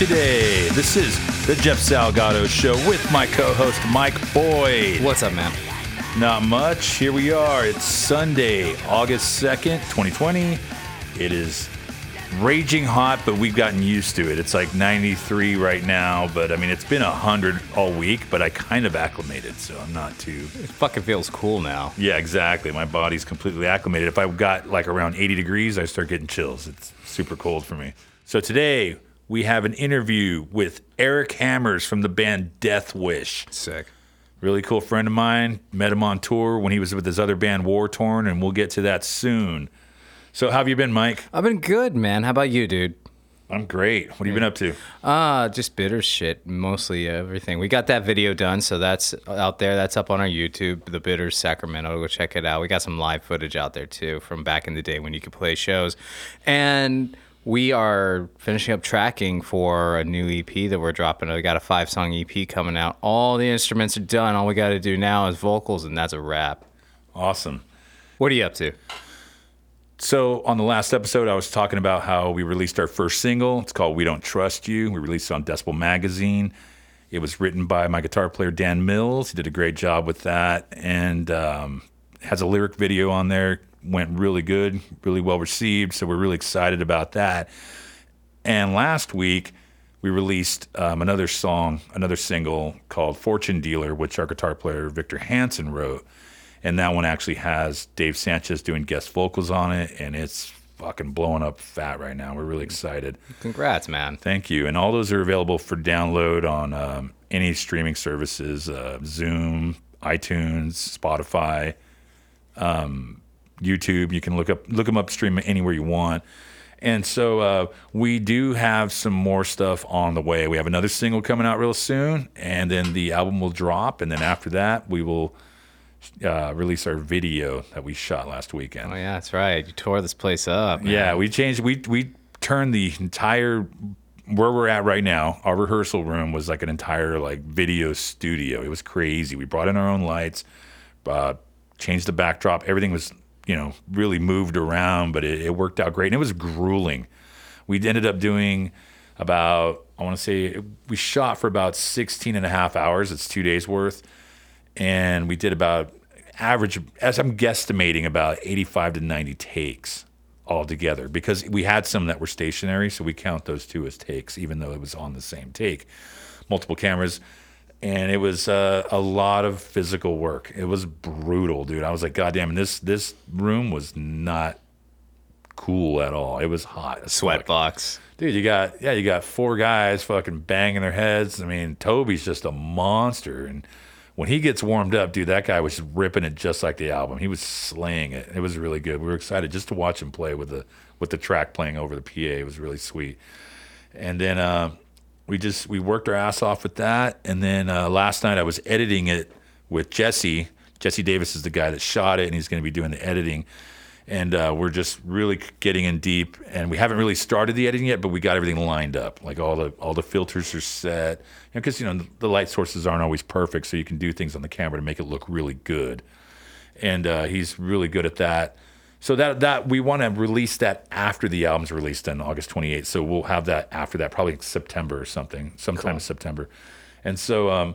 today? This is the Jeff Salgado Show with my co host, Mike Boyd. What's up, man? Not much. Here we are. It's Sunday, August 2nd, 2020. It is raging hot, but we've gotten used to it. It's like 93 right now, but I mean, it's been 100 all week, but I kind of acclimated, so I'm not too. It fucking feels cool now. Yeah, exactly. My body's completely acclimated. If I got like around 80 degrees, I start getting chills. It's super cold for me. So today we have an interview with Eric Hammers from the band Deathwish. Sick. Really cool friend of mine. Met him on tour when he was with his other band War Torn, and we'll get to that soon. So, how have you been, Mike? I've been good, man. How about you, dude? I'm great. What have you been up to? Uh, just bitter shit, mostly everything. We got that video done, so that's out there. That's up on our YouTube, The Bitters Sacramento. Go check it out. We got some live footage out there too from back in the day when you could play shows. And we are finishing up tracking for a new EP that we're dropping. We got a five song EP coming out. All the instruments are done. All we got to do now is vocals, and that's a wrap. Awesome. What are you up to? So, on the last episode, I was talking about how we released our first single. It's called We Don't Trust You. We released it on Decibel Magazine. It was written by my guitar player, Dan Mills. He did a great job with that and um, has a lyric video on there. Went really good, really well received. So, we're really excited about that. And last week, we released um, another song, another single called Fortune Dealer, which our guitar player, Victor Hansen, wrote and that one actually has Dave Sanchez doing guest vocals on it, and it's fucking blowing up fat right now. We're really excited. Congrats, man. Thank you. And all those are available for download on um, any streaming services: uh, Zoom, iTunes, Spotify, um, YouTube. You can look up look them up, stream anywhere you want. And so uh, we do have some more stuff on the way. We have another single coming out real soon, and then the album will drop. And then after that, we will uh, release our video that we shot last weekend. Oh yeah, that's right. You tore this place up. man. Yeah, we changed. We we turned the entire where we're at right now. Our rehearsal room was like an entire like video studio. It was crazy. We brought in our own lights, uh, changed the backdrop. Everything was you know really moved around, but it, it worked out great. And it was grueling. We ended up doing about I want to say we shot for about 16 and a half hours. It's two days worth and we did about average as I'm guesstimating about 85 to 90 takes altogether because we had some that were stationary so we count those two as takes even though it was on the same take multiple cameras and it was uh, a lot of physical work it was brutal dude i was like god damn this this room was not cool at all it was hot Sweat box. Dude, you got yeah, you got four guys fucking banging their heads. I mean, Toby's just a monster, and when he gets warmed up, dude, that guy was ripping it just like the album. He was slaying it. It was really good. We were excited just to watch him play with the with the track playing over the PA. It was really sweet. And then uh, we just we worked our ass off with that. And then uh, last night I was editing it with Jesse. Jesse Davis is the guy that shot it, and he's going to be doing the editing and uh, we're just really getting in deep. And we haven't really started the editing yet, but we got everything lined up. Like all the all the filters are set, because you, know, you know the light sources aren't always perfect, so you can do things on the camera to make it look really good. And uh, he's really good at that. So that that we want to release that after the album's released on August 28th. So we'll have that after that, probably September or something, sometime in September. And so um,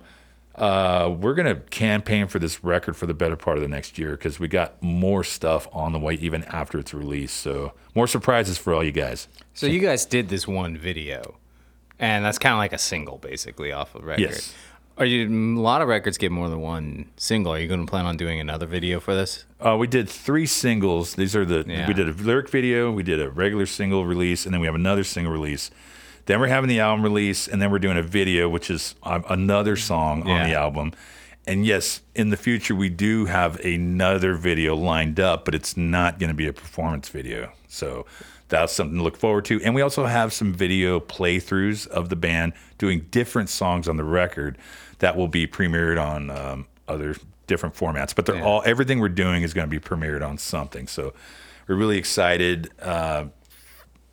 uh, we're gonna campaign for this record for the better part of the next year because we got more stuff on the way even after it's released. So more surprises for all you guys. So you guys did this one video, and that's kind of like a single, basically, off of record. Yes. Are you? A lot of records get more than one single. Are you going to plan on doing another video for this? Uh, we did three singles. These are the Yeah. we did a lyric video, we did a regular single release, and then we have another single release. Then we're having the album release, and then we're doing a video, which is um, another song on the album. And yes, in the future we do have another video lined up, but it's not going to be a performance video. So that's something to look forward to. And we also have some video playthroughs of the band doing different songs on the record that will be premiered on um, other different formats. But they're Yeah. all everything we're doing is going to be premiered on something. So we're really excited. Uh,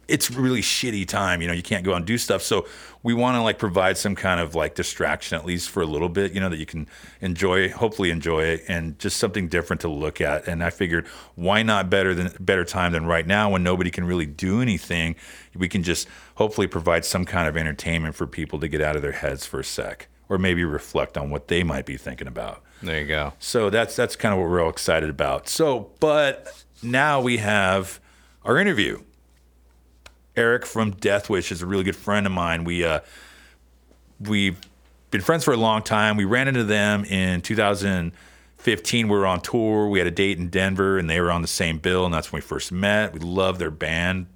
it's really shitty time. You know, you can't go out and do stuff. So we want to like provide some kind of like distraction at least for a little bit. You know, that you can enjoy, hopefully enjoy it, and just something different to look at. And I figured, why not better than better time than right now when nobody can really do anything? We can just hopefully provide some kind of entertainment for people to get out of their heads for a sec, or maybe reflect on what they might be thinking about. There you go. So that's that's kind of what we're all excited about. So, but now we have our interview. Eric from Deathwish is a really good friend of mine. We uh, we've been friends for a long time. We ran into them in 2015. We were on tour. We had a date in Denver, and they were on the same bill, and that's when we first met. We loved their band,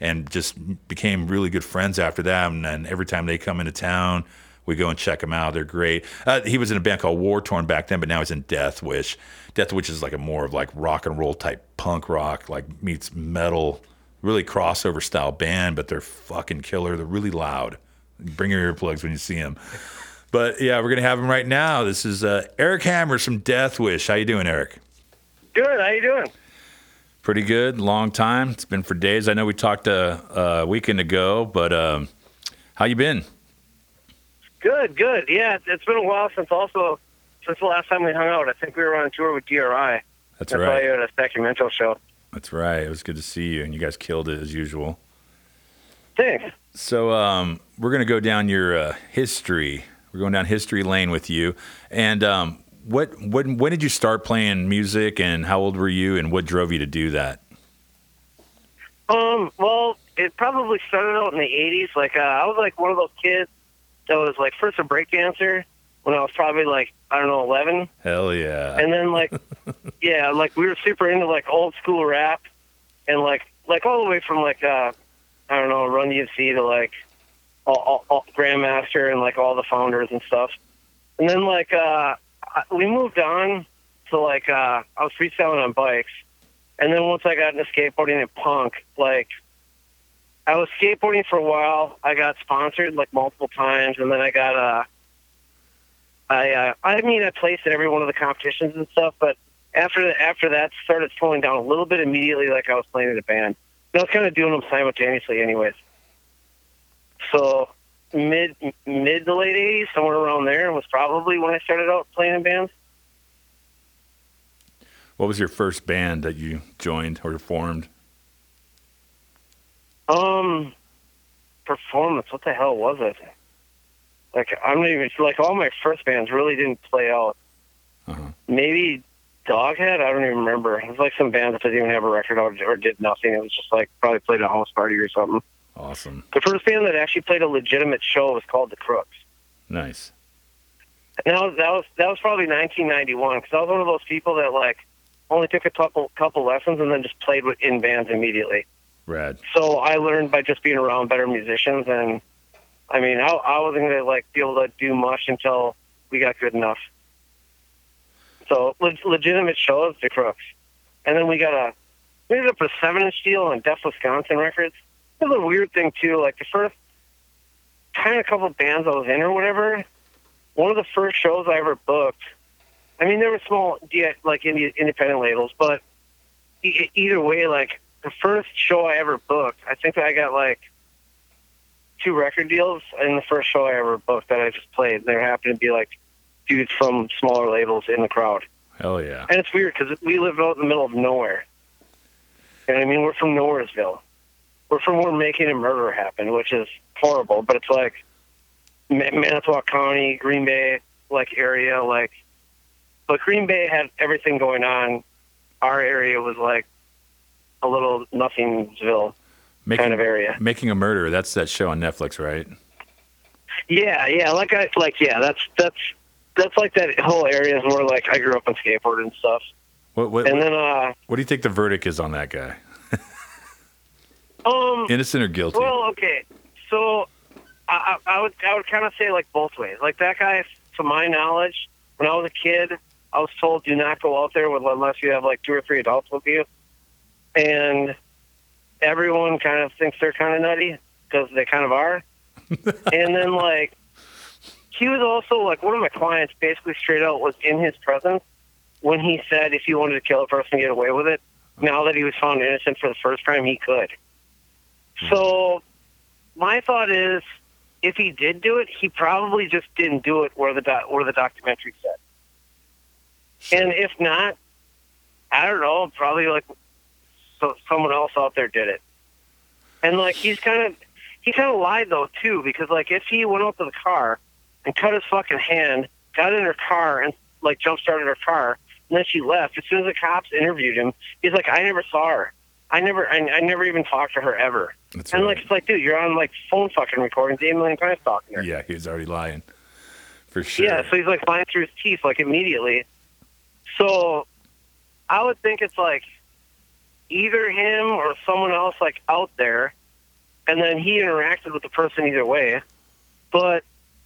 and just became really good friends after that. And, and every time they come into town, we go and check them out. They're great. Uh, he was in a band called War Torn back then, but now he's in Deathwish. Death Wish is like a more of like rock and roll type punk rock, like meets metal, really crossover style band, but they're fucking killer. They're really loud. Bring your earplugs when you see them. But yeah, we're gonna have him right now. This is uh, Eric Hammers from Deathwish. How you doing, Eric? Good. How you doing? Pretty good. Long time. It's been for days. I know we talked a, a weekend ago, but um, how you been? Good. Good. Yeah, it's been a while since also since the last time we hung out. I think we were on a tour with DRI. That's I saw right. you at a Sacramento show. That's right. It was good to see you, and you guys killed it as usual. Thanks. So um, we're gonna go down your uh, history. We're going down history lane with you. And um, what when when did you start playing music, and how old were you, and what drove you to do that? Um. Well, it probably started out in the '80s. Like uh, I was like one of those kids that was like first a break dancer when I was probably like I don't know 11, Hell yeah! and then like yeah, like we were super into like old school rap, and like like all the way from like uh I don't know Run DMC to like all, all, all Grandmaster and like all the founders and stuff, and then like uh we moved on to like uh I was freestyling on bikes, and then once I got into skateboarding and punk, like I was skateboarding for a while. I got sponsored like multiple times, and then I got uh I uh, I mean I placed at every one of the competitions and stuff, but after the, after that started slowing down a little bit immediately, like I was playing in a band. And I was kind of doing them simultaneously, anyways. So mid mid to late '80s, somewhere around there, was probably when I started out playing in bands. what was your first band that you joined or formed? Um, performance. What the hell was it? Like I'm not even like all my first bands really didn't play out. Uh-huh. Maybe Doghead. I don't even remember. It was like some band that didn't even have a record out or did nothing. It was just like probably played a house party or something. Awesome, The first band that actually played a legitimate show was called the Crooks. nice. And that was that was that was probably 1991 because I was one of those people that like only took a couple couple lessons and then just played with in bands immediately. Rad. so I learned by just being around better musicians, and I mean, I, I wasn't gonna like be able to do much until we got good enough. So leg- legitimate shows, to Crooks, and then we got a we ended up with seven inch deal on Deaf Wisconsin Records. It was a weird thing too. Like the first kind of couple bands I was in or whatever, one of the first shows I ever booked. I mean, there were small, like indie, independent labels, but either way, like the first show I ever booked, I think I got like two record deals in the first show I ever booked that I just played. There happened to be like dudes from smaller labels in the crowd. Hell yeah. And it's weird because we live out in the middle of nowhere. And I mean, we're from Nowheresville. We're from where Making a Murderer happened, which is horrible, but it's like Manitowoc County, Green Bay, like area, like, but Green Bay had everything going on. Our area was like a little nothingsville Making, kind of area. Making a Murderer. That's that show on Netflix, right? Yeah, yeah, like I like yeah, that's that's that's like that whole area is more like I grew up on skateboard and stuff. What what, And then uh what do you think the verdict is on that guy? um Innocent or guilty? Well, okay. So I, I I would I would kind of say like both ways. Like that guy, to my knowledge, when I was a kid, I was told do not go out there unless you have like two or three adults with you, and everyone kind of thinks they're kind of nutty because they kind of are. and then like he was also like one of my clients basically straight out was in his presence when he said if he wanted to kill a person get away with it now that he was found innocent for the first time he could hmm. So my thought is, if he did do it, he probably just didn't do it where the doc- where the documentary said. And if not, I don't know, probably like so someone else out there did it. And like he's kind of he kind of lied though too because like if he went out to the car and cut his fucking hand, got in her car and like jump started her car, and then she left. As soon as the cops interviewed him, he's like, I never saw her. I never, I, I never even talked to her ever. That's and right. like, it's like, dude, you're on like phone fucking recordings eight million times talking to her. Yeah, he was already lying. For sure. Yeah, so he's like lying through his teeth like immediately. So I would think it's like either him or someone else like out there, and then he interacted with the person either way. But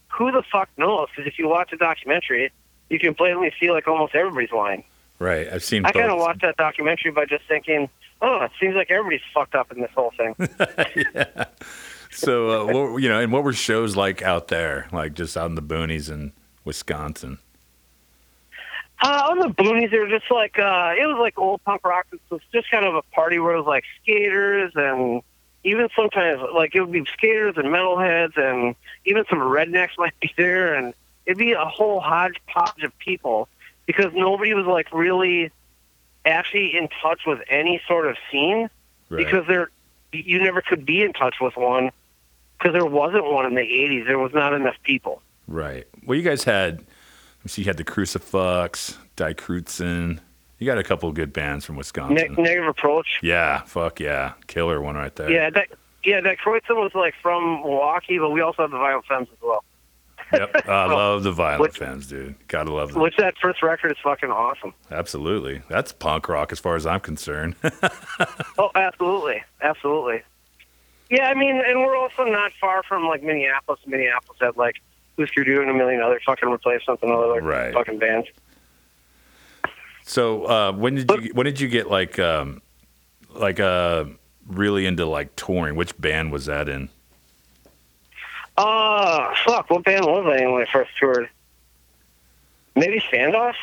who the fuck knows? Because if you watch the documentary, you can blatantly see like almost everybody's lying. right. I've seen I kind of watched that documentary by just thinking, oh, it seems like everybody's fucked up in this whole thing. yeah. So, uh, what, you know, and what were shows like out there? Like just out in the boonies in Wisconsin? Uh, on the boonies, they were just like uh, it was like old punk rock. It was just kind of a party where it was like skaters and even sometimes like it would be skaters and metalheads and even some rednecks might be there and it'd be a whole hodgepodge of people because nobody was like really actually in touch with any sort of scene Right. because there you never could be in touch with one because there wasn't one in the 80s. There was not enough people. Right. Well, you guys had, see, you had the Crucifix, Die Kreuzen. You got a couple of good bands from Wisconsin. Ne- negative approach. yeah, fuck yeah. Killer one right there. Yeah, that yeah, that Kreuzen was like from Milwaukee, but we also have the Violent Femmes as well. Yep. I love the Violent Which- Femmes, dude. Gotta love them. Which that first record is fucking awesome. Absolutely. That's punk rock as far as I'm concerned. Oh, absolutely, absolutely. Yeah, I mean, and we're also not far from like Minneapolis. Minneapolis had like Hüsker Dü and a million other fucking replacements and other Right. fucking bands. so, uh, when did you when did you get like um like uh really into like touring? Which band was that in? Uh, fuck, what band was I in when I first toured? Maybe Standoff?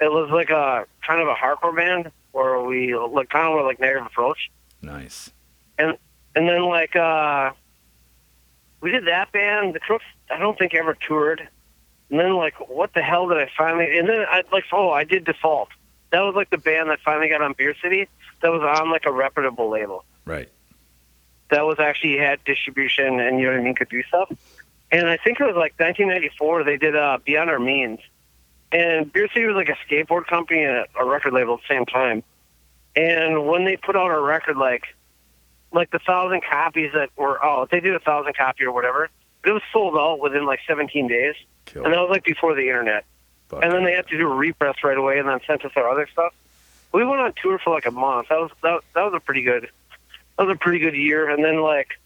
It was like a kind of a hardcore band where we like kind of were like negative approach. Nice. And and then like uh we did that band. The crooks i don't think ever toured. And then like what the hell did i finally and then i like oh i did default. That was like the band that finally got on beer city. That was on like a reputable label. Right. that was actually had distribution and you know what i mean could do stuff. And i think it was like 1994 they did uh beyond our means. And beer city was like a skateboard company and a, a record label at the same time. And when they put out a record like like the thousand copies that were oh they did a thousand copy or whatever but it was sold out within like 17 days. And that was like before the internet. Fuck and then they had to do a repress right away and then sent us our other stuff. We went on tour for like a month. That was that, that was a pretty good that was a pretty good year. And then like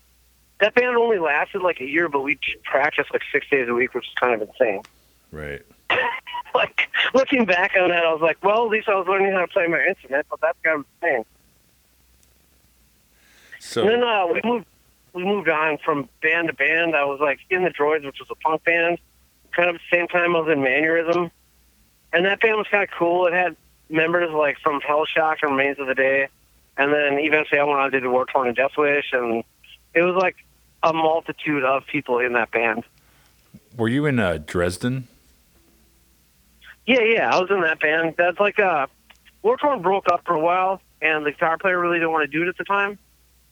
that band only lasted like a year but we practiced like six days a week which is kind of insane. Right. like looking back on that i was like well at least i was learning how to play my instrument but that's kind of insane So then we moved we moved on from band to band. I was like in the Droids, which was a punk band. Kind of at the same time I was in Mannerism, and that band was kind of cool. It had members like from Hellshock and Remains of the Day, and then eventually I went on to do War Torn and Deathwish, and it was like a multitude of people in that band. were you in uh, Dresden? Yeah, yeah, I was in that band. That's like uh, War Torn broke up for a while, and the guitar player really didn't want to do it at the time.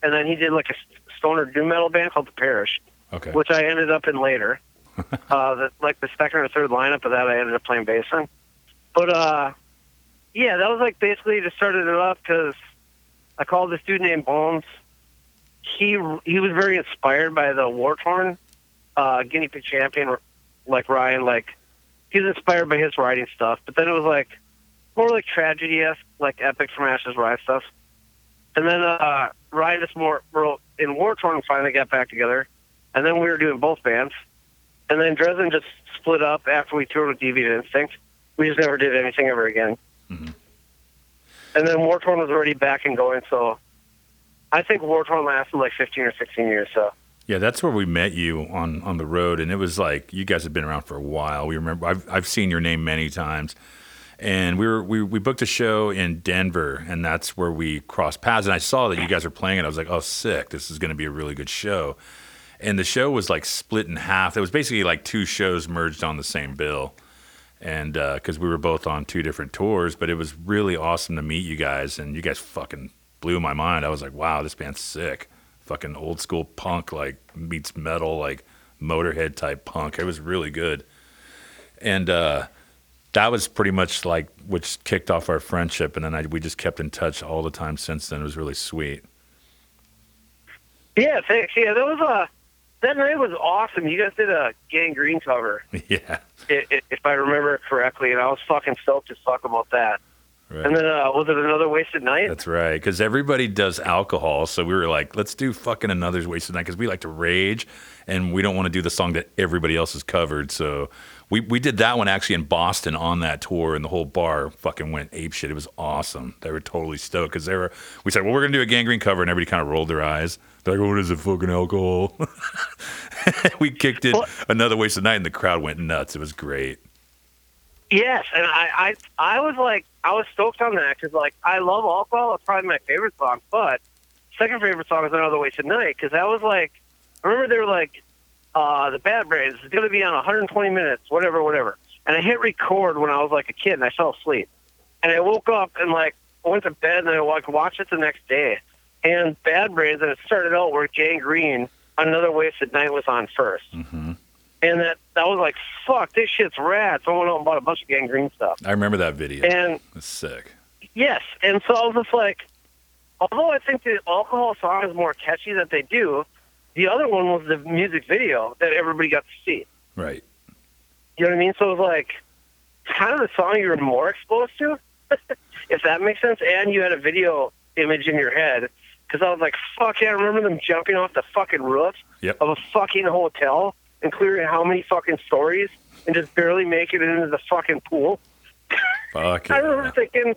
And then he did like a stoner doom metal band called The Parish. Okay. which I ended up in later. uh, the, like the second or third lineup of that, I ended up playing bass in. But uh, yeah, that was like basically just started it up because I called this dude named Bones. He he was very inspired by the War Torn uh, Guinea Pig Champion, like Ryan. Like he was inspired by his writing stuff, but then it was like more like tragedy esque, like epic from Ashes Rise stuff. And then uh, just more in War Torn finally got back together. And then we were doing both bands. And then Dresden just split up after we toured with Deviant Instinct. We just never did anything ever again. Mhm. And then War Torn was already back and going, so I think War Torn lasted like 15 or 16 years. So Yeah, that's where we met you on on the road, and it was like you guys have been around for a while. We remember I've I've seen your name many times, and we were we, we booked a show in Denver, and that's where we crossed paths. And I saw that you guys were playing it. I was like, oh, sick! This is going to be a really good show. And the show was like split in half. It was basically like two shows merged on the same bill, and because we were both on two different tours, but it was really awesome to meet you guys, and you guys fucking blew my mind. I was like, wow, this band's sick. Fucking old school punk, like meets metal, like Motorhead type punk. It was really good, and. uh that was pretty much like which kicked off our friendship, and then I, we just kept in touch all the time since then. It was really sweet. Yeah, thanks. Yeah, that was uh, that night was awesome. You guys did a Gang Green cover, Yeah, i- i- if I remember correctly, and I was fucking stoked to talk about that. right. And then uh, was it another wasted night? That's right. Because everybody does alcohol, so we were like, let's do fucking another wasted night because we like to rage, and we don't want to do the song that everybody else has covered. So we we did that one actually in Boston on that tour, and the whole bar fucking went ape shit. It was awesome. They were totally stoked because they were. We said, well, we're gonna do a Gang Green cover, and everybody kind of rolled their eyes. They're like, what is it, fucking alcohol? we kicked it Well- another wasted night, and the crowd went nuts. It was great. Yes, and I, I, I was like, I was stoked on that because like I love alcohol. It's probably my favorite song, but second favorite song is Another Wasted Night because that was like, I remember they were like, uh, the Bad Brains is going to be on 120 minutes, whatever, whatever. And I hit record when I was like a kid, and I fell asleep. And I woke up and like went to bed, and I like watched it the next day. And Bad Brains, and it started out where green Another Wasted Night was on 1st hmm and that that was like, fuck, this shit's rad. So I went out and bought a bunch of Gang Green stuff. I remember that video. And It's sick. Yes, and so I was just like, although I think the alcohol song is more catchy that they do, the other one was the music video that everybody got to see. Right. You know what I mean? So it was like kind of the song you were more exposed to, if that makes sense. And you had a video image in your head because I was like, fuck yeah, I remember them jumping off the fucking roof Yep. of a fucking hotel and clearing how many fucking stories and just barely making it into the fucking pool. Fuck I yeah. remember thinking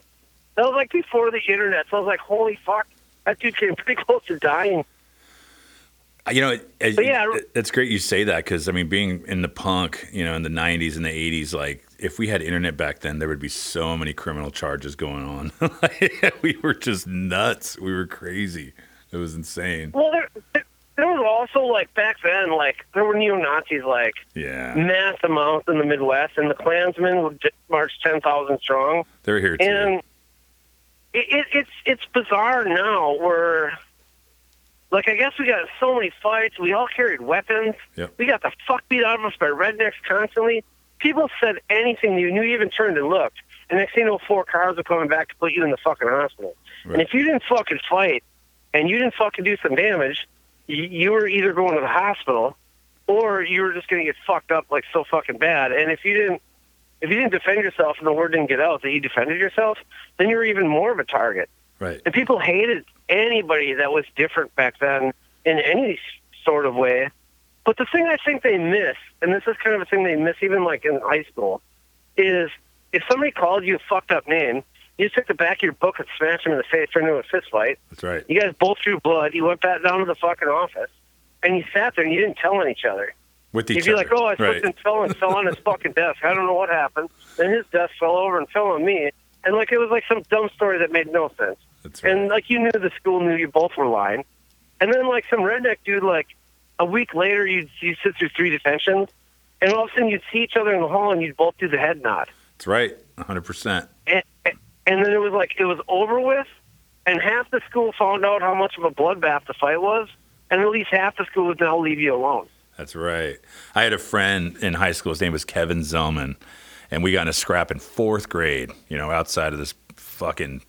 that was like before the internet, so I was like, "Holy fuck!" That dude came pretty close to dying. You know, it, yeah, it's great you say that because I mean, being in the punk, you know, in the '90s and the '80s, like if we had internet back then, there would be so many criminal charges going on. we were just nuts. We were crazy. It was insane. Well, there, there, there was also like back then, like there were neo Nazis like Yeah, mass amounts in the Midwest, and the Klansmen would march ten thousand strong. they're here too. And it, it, it's it's bizarre now where, like, I guess we got so many fights. We all carried weapons. Yep. We got the fuck beat out of us by rednecks constantly. People said anything you knew, you even turned and looked. And next thing you know, four cars are coming back to put you in the fucking hospital. And if you didn't fucking fight and you didn't fucking do some damage, you, you were either going to the hospital or you were just going to get fucked up like so fucking bad. And if you didn't, if you didn't defend yourself and the word didn't get out that you defended yourself, then you were even more of a target. right. And people hated anybody that was different back then in any sort of way. But the thing I think they miss, and this is kind of a thing they miss even like in high school, is if somebody called you a fucked up name, you just took the back of your book and smashed them in the face, turned into a fist fight. That's right. You guys both drew blood. You went back down to the fucking office, and you sat there and you didn't tell on each other. With each You'd be other. like, oh, I right. and fell and fell on his fucking desk. I don't know what happened. Then his desk fell over and fell on me. And like it was like some dumb story that made no sense. That's right. And like you knew the school knew you both were lying. And then like some redneck dude, like a week later, you'd you sit through three detentions, and all of a sudden you'd see each other in the hall and you'd both do the head nod. That's right. 100. percent And, and then it was like it was over with, and half the school found out how much of a bloodbath the fight was, and at least half the school would now leave you alone. That's right. I had a friend in high school. His name was Kevin Zellman, and we got in a scrap in fourth grade. You know, outside of this fucking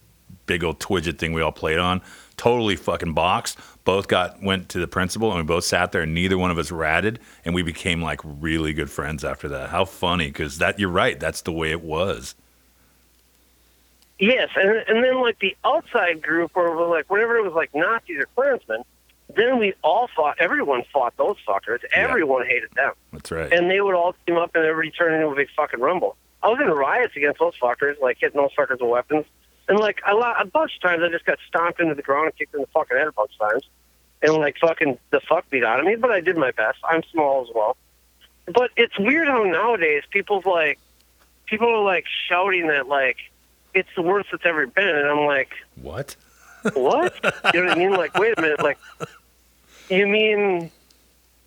big old twidget thing we all played on. Totally fucking boxed. Both got went to the principal, and we both sat there, and neither one of us ratted, and we became like really good friends after that. How funny? Because that you're right. That's the way it was. Yes, and and then like the outside group, or like whenever it was like Nazis or Klansmen, then we all fought. Everyone fought those fuckers. Everyone hated them, That's right. and they would all team up, and everybody turned into a big fucking rumble. I was in riots against those fuckers, like hitting those fuckers with weapons, and like a, lot, a bunch of times I just got stomped into the ground and kicked in the fucking head a bunch of times, and like fucking the fuck beat out of me. But I did my best. I'm small as well, but it's weird how nowadays people's like people are like shouting that like it's the worst it's ever been, and I'm like, What? what? you know what I mean? Like, wait a minute, like, you mean,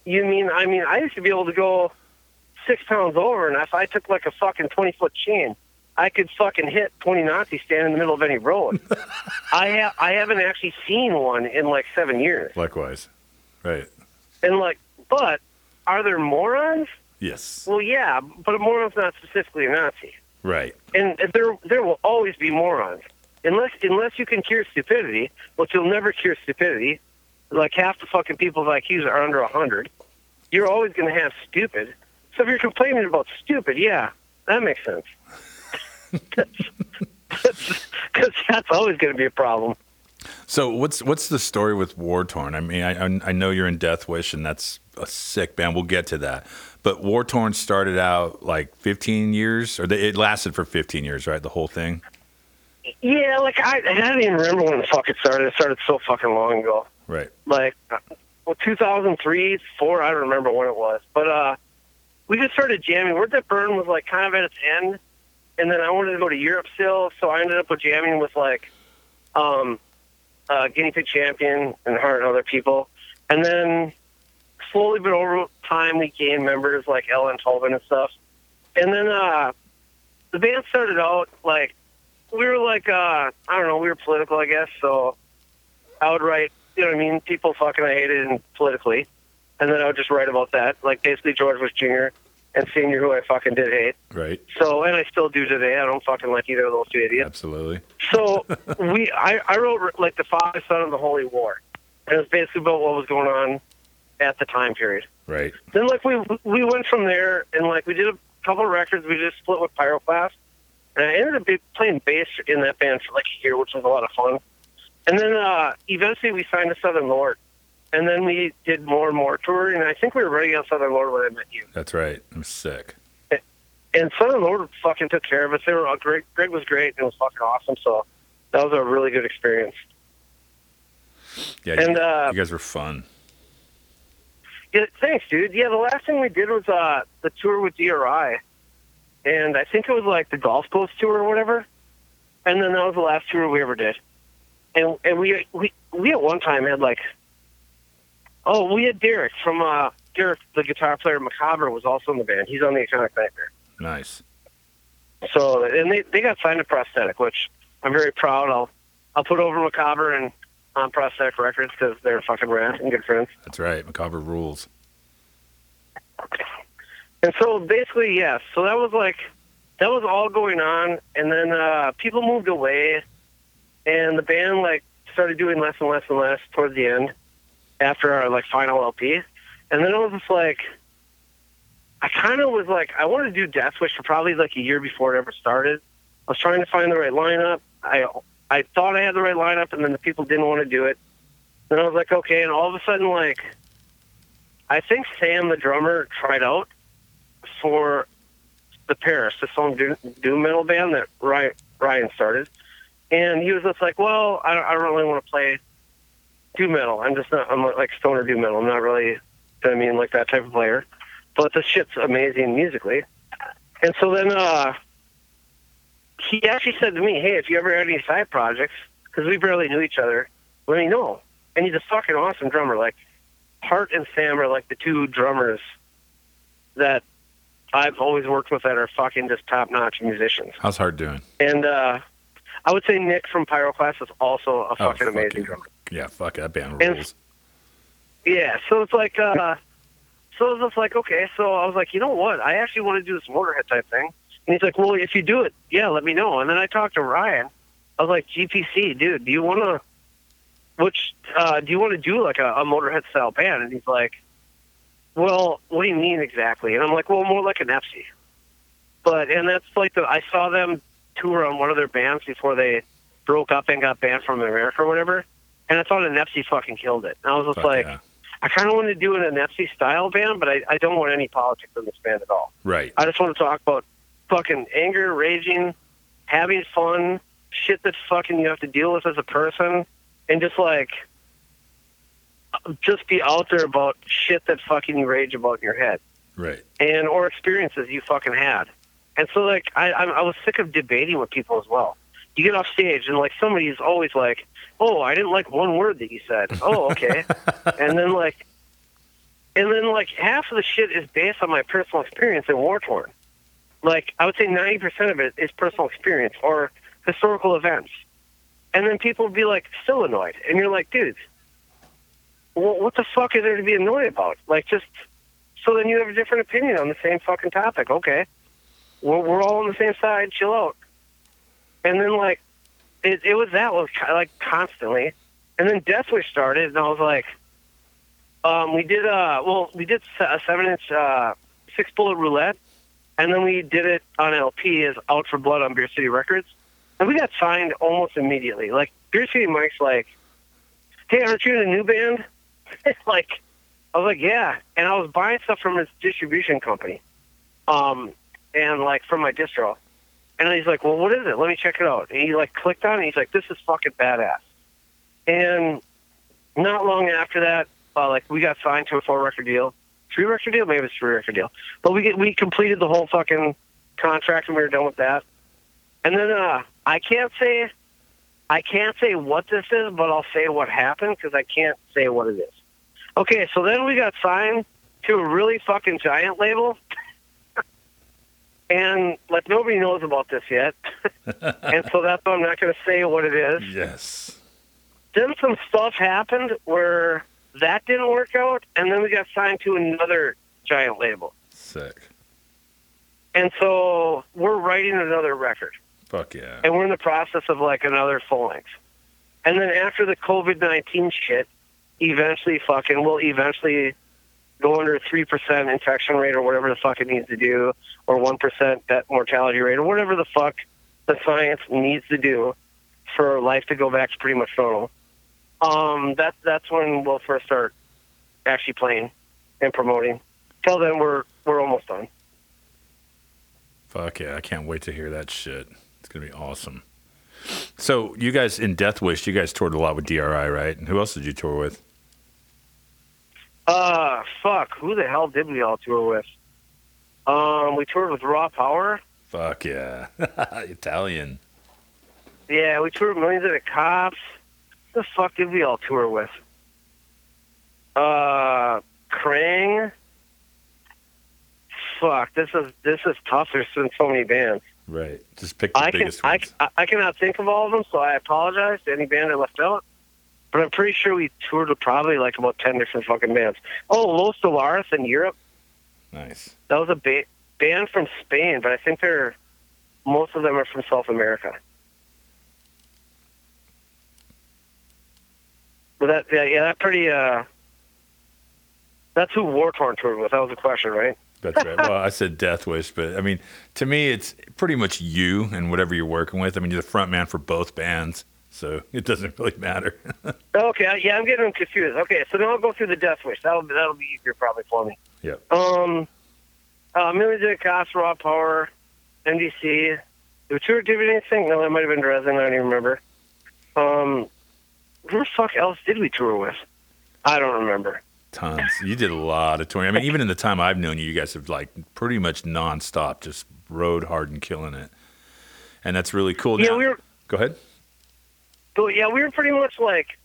you mean? I mean, I used to be able to go six pounds over, and if I took like a fucking twenty foot chain, I could fucking hit twenty Nazis standing in the middle of any road. I ha- I haven't actually seen one in like seven years, Likewise. Right. and like, but are there morons? Yes. Well, yeah, but a moron's not specifically a Nazi. Right. and there there will always be morons unless unless you can cure stupidity, which you'll never cure stupidity. Like half the fucking people's IQs are under a hundred. You're always going to have stupid. So if you're complaining about stupid, yeah, that makes sense. Because that's always going to be a problem. So what's what's the story with War Torn? I mean, I I know you're in Deathwish, and that's a sick band. We'll get to that. But War Torn started out like 15 years, or they, it lasted for 15 years, right? The whole thing. Yeah, like I, I don't even remember when the fuck it started. It started so fucking long ago. Right. like well 2003 four i don't remember when it was. But uh we just started jamming. Word that burn was like kind of at its end. And then i wanted to go to europe still so i ended up with jamming with like um uh guinea pig champion and heart and other people. And then slowly but over time we gained members like ellen tolvin and stuff. And then uh the band started out like we were like uh i don't know we were political i guess. So I would write, you know what I mean, people fucking I hated and politically, and then I would just write about that, like basically George Bush Jr. and Senior, who I fucking did hate. Right. So, and I still do today. I don't fucking like either of those two idiots. Absolutely. So we, I, I wrote like the Father, Son of the Holy War, and it was basically about what was going on at the time period. Right. Then like we we went from there, and like we did a couple of records. We just split with Pyroclast, and I ended up playing bass in that band for like a year, which was a lot of fun. And then uh, eventually we signed to Southern Lord, and then we did more and more touring. And I think we were ready on Southern Lord when I met you. That's right. I'm sick. And Southern Lord fucking took care of us. They were all great. Greg was great, and it was fucking awesome. So that was a really good experience. Yeah. And, you, uh, you guys were fun. Yeah, thanks, dude. Yeah, the last thing we did was uh, the tour with DRI, and I think it was like the Gulf Coast tour or whatever. And then that was the last tour we ever did. And and we we we at one time had like, oh, we had Derek from uh Derek, the guitar player Macabre, was also in the band. He's on the Iconic Nightmare. Nice. So and they they got signed to Prosthetic, which I'm very proud. I'll I'll put over Macabre and on Prosthetic Records because they're fucking rad and good friends. That's right. Macabre rules. And so basically, yes. So that was like that was all going on, and then uh, people moved away, and the band like started doing less and less and less towards the end, after our like final LP, and then it was just like, I kind of was like, I wanted to do Deathwish for probably like a year before it ever started. I was trying to find the right lineup. I I thought I had the right lineup, and then the people didn't want to do it. Then I was like, okay, and all of a sudden, like, I think Sam, the drummer, tried out for the Parish, the song doom, metal band that Ryan started, and he was just like, "Well, I don't, I don't really want to play doom metal. I'm just not. I'm like stoner doom metal. I'm not really. I mean, like that type of player. But the shit's amazing musically." And so then uh, he actually said to me, "Hey, if you ever had any side projects, because we barely knew each other, let me know." And he's a fucking awesome drummer. Like Hart and Sam are like the two drummers that I've always worked with that are fucking just top notch musicians. How's Hart doing? And uh I would say Nick from Pyroclast is also a fucking fuck amazing drummer. Yeah. Fuck that band And- rules. Yeah, so it's like uh so it was just like, okay, so I was like, you know what? I actually want to do this motorhead type thing. And he's like, Well, if you do it, yeah, let me know. And then I talked to Ryan. I was like, GPC, dude, do you wanna which uh do you want to do like a, a motorhead style band? And he's like, Well, what do you mean exactly? And I'm like, Well, more like an FC. But and that's like the I saw them tour on one of their bands before they broke up and got banned from America or whatever. And I thought an FC fucking killed it. And I was just Fuck like, yeah. I kind of want to do an NFC style band, but I, I don't want any politics in this band at all. Right. I just want to talk about fucking anger, raging, having fun, shit that fucking you have to deal with as a person, and just like just be out there about shit that fucking you rage about in your head Right. and or experiences you fucking had. And so like I I I was sick of debating with people as well. You get off stage and like somebody's always like, "Oh, I didn't like one word that you said." Oh, okay. and then like and then like half of the shit is based on my personal experience in war torn. Like I would say ninety percent of it is personal experience or historical events. And then people would be like still annoyed. And you're like, dude, well, what the fuck is there to be annoyed about? Like just so then you have a different opinion on the same fucking topic. Okay. We're, we're all on the same side, chill out. And then like it it was that was like constantly. And then Deathwish started and I was like um, we did uh well we did a seven inch uh six bullet roulette and then we did it on LP as Out for Blood on Beer City Records. And we got signed almost immediately. Like Beer City Mike's like, Hey, aren't you in a new band? like I was like, Yeah and I was buying stuff from his distribution company. Um and like from my distro. And he's like, Well what is it? Let me check it out. And he like clicked on it and he's like, This is fucking badass. And not long after that, uh, like we got signed to a four record deal, three record deal, maybe it's three record deal. But we we completed the whole fucking contract and we were done with that. And then uh, I can't say I can't say what this is, but I'll say what happened because I can't say what it is. Okay, so then we got signed to a really fucking giant label. and like nobody knows about this yet. and so that's why I'm not going to say what it is Yes. then some stuff happened where that didn't work out, and then we got signed to another giant label. Sick. And so we're writing another record, Fuck yeah. and we're in the process of like another full length. And then after the COVID 19 shit, eventually fucking, we'll eventually go under 3% infection rate or whatever the fuck it needs to do, or 1% death mortality rate, or whatever the fuck the science needs to do for life to go back to pretty much normal. Um, that's that's when we'll first start actually playing and promoting. Till then, we're we're almost done. Fuck yeah. I can't wait to hear that shit. It's to be awesome. So, you guys in Deathwish, you guys toured a lot with DRI, right? And who else did you tour with? Uh, fuck. Who the hell did we all tour with? Um, we toured with Raw Power. Fuck yeah. Italian. Yeah, we toured with Millions of Dead Cops. The fuck did we all tour with? Uh, Krang. Fuck. This is this is tough. There's been so many bands. Right. Just pick the I biggest I, ones. I I cannot think of all of them, so I apologize to any band I left out. But I'm pretty sure we toured with probably like about ten different fucking bands. Oh, Los Solaris in Europe. Nice. That was a ba- band from Spain, but I think they're most of them are from South America. But that yeah, yeah that pretty uh that's who War Torn toured with. That was the question, right? That's right. Well, I said Deathwish, but I mean, to me, it's pretty much you and whatever you're working with. I mean, you're the front man for both bands, so it doesn't really matter. Okay, yeah, I'm getting them confused. Okay, so then I'll go through the Deathwish. That'll be that'll be easier probably for me. Yeah. Um, uh, of Cops, Raw Power, MDC. Did we tour did we anything? No, that might have been Dresden. I don't even remember. Um, who the fuck else did we tour with? I don't remember. Tons. You did a lot of touring. I mean, even in the time I've known you, you guys have like pretty much nonstop, just rode hard and killing it. And that's really cool. Yeah, Now- we were. Go ahead. So yeah, we were pretty much like,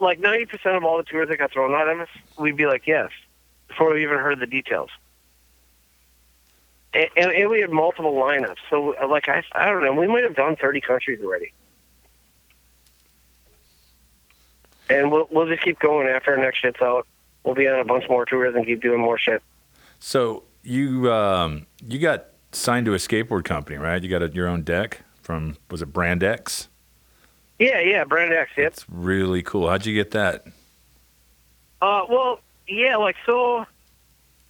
like ninety percent of all the tours that got thrown at us, we'd be like yes, before we even heard the details. And, and, and we had multiple lineups, so like I, I don't know, we might have done thirty countries already. And we'll we'll just keep going after our next shit's out. We'll be on a bunch more tours and keep doing more shit. So you um, you got signed to a skateboard company, right? You got a, your own deck from was it Brand X? Yeah, yeah, Brand X, yep. It's really cool. How'd you get that? Uh, well, yeah, like so.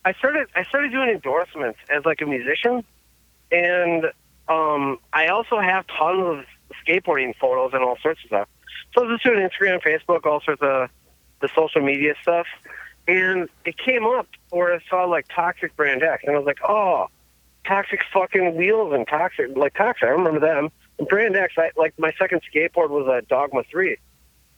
I started I started doing endorsements as like a musician, and um, I also have tons of skateboarding photos and all sorts of stuff. So I was just doing Instagram, Facebook, all sorts of the social media stuff, and it came up where I saw like Toxic Brand X, and I was like, oh, Toxic fucking wheels and Toxic like Toxic. I remember them. And Brand X, I, like my second skateboard was a Dogma three,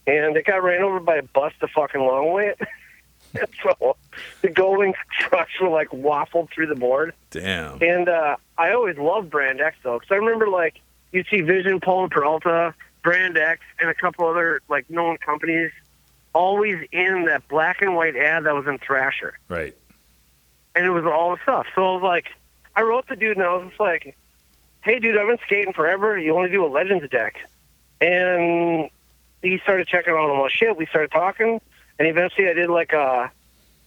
and it got ran over by a bus the fucking long way. so the Gullwing trucks were like waffled through the board. Damn. And uh, I always loved Brand X though, because I remember like you'd see Vision, and Peralta, Brand X, and a couple other like known companies always in that black and white ad that was in Thrasher, Right. and it was all the stuff. So I was like, I wrote the dude, and I was just like, "Hey, dude, I've been skating forever. You want to do a Legends deck?" And he started checking on all my shit. We started talking, and eventually I did like a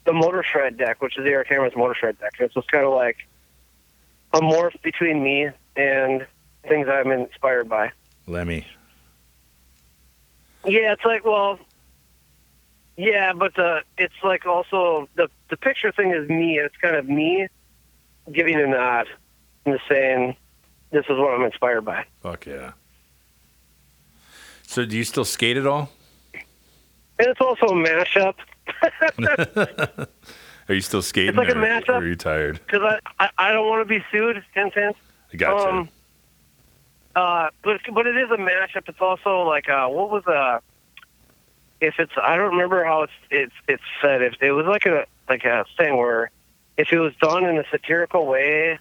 the Motor Shred deck, which is the Eric Hammers Motor Shred deck. It's just kind of like a morph between me and things I'm inspired by. Lemmy. Yeah, it's like well, yeah, but the it's like also the the picture thing is me. And It's kind of me giving a nod and saying, "This is what I'm inspired by." Fuck yeah. So do you still skate at all? And it's also a mashup Are you still skating? It's like a or, matchup. or are you tired? because I, I I don't want to be sued. Ten cents. I gotcha. Um, uh, but but it is a mashup. It's also like uh, what was uh if it's I don't remember how it's it's it's said. If it was like a like a thing where if it was done in a satirical way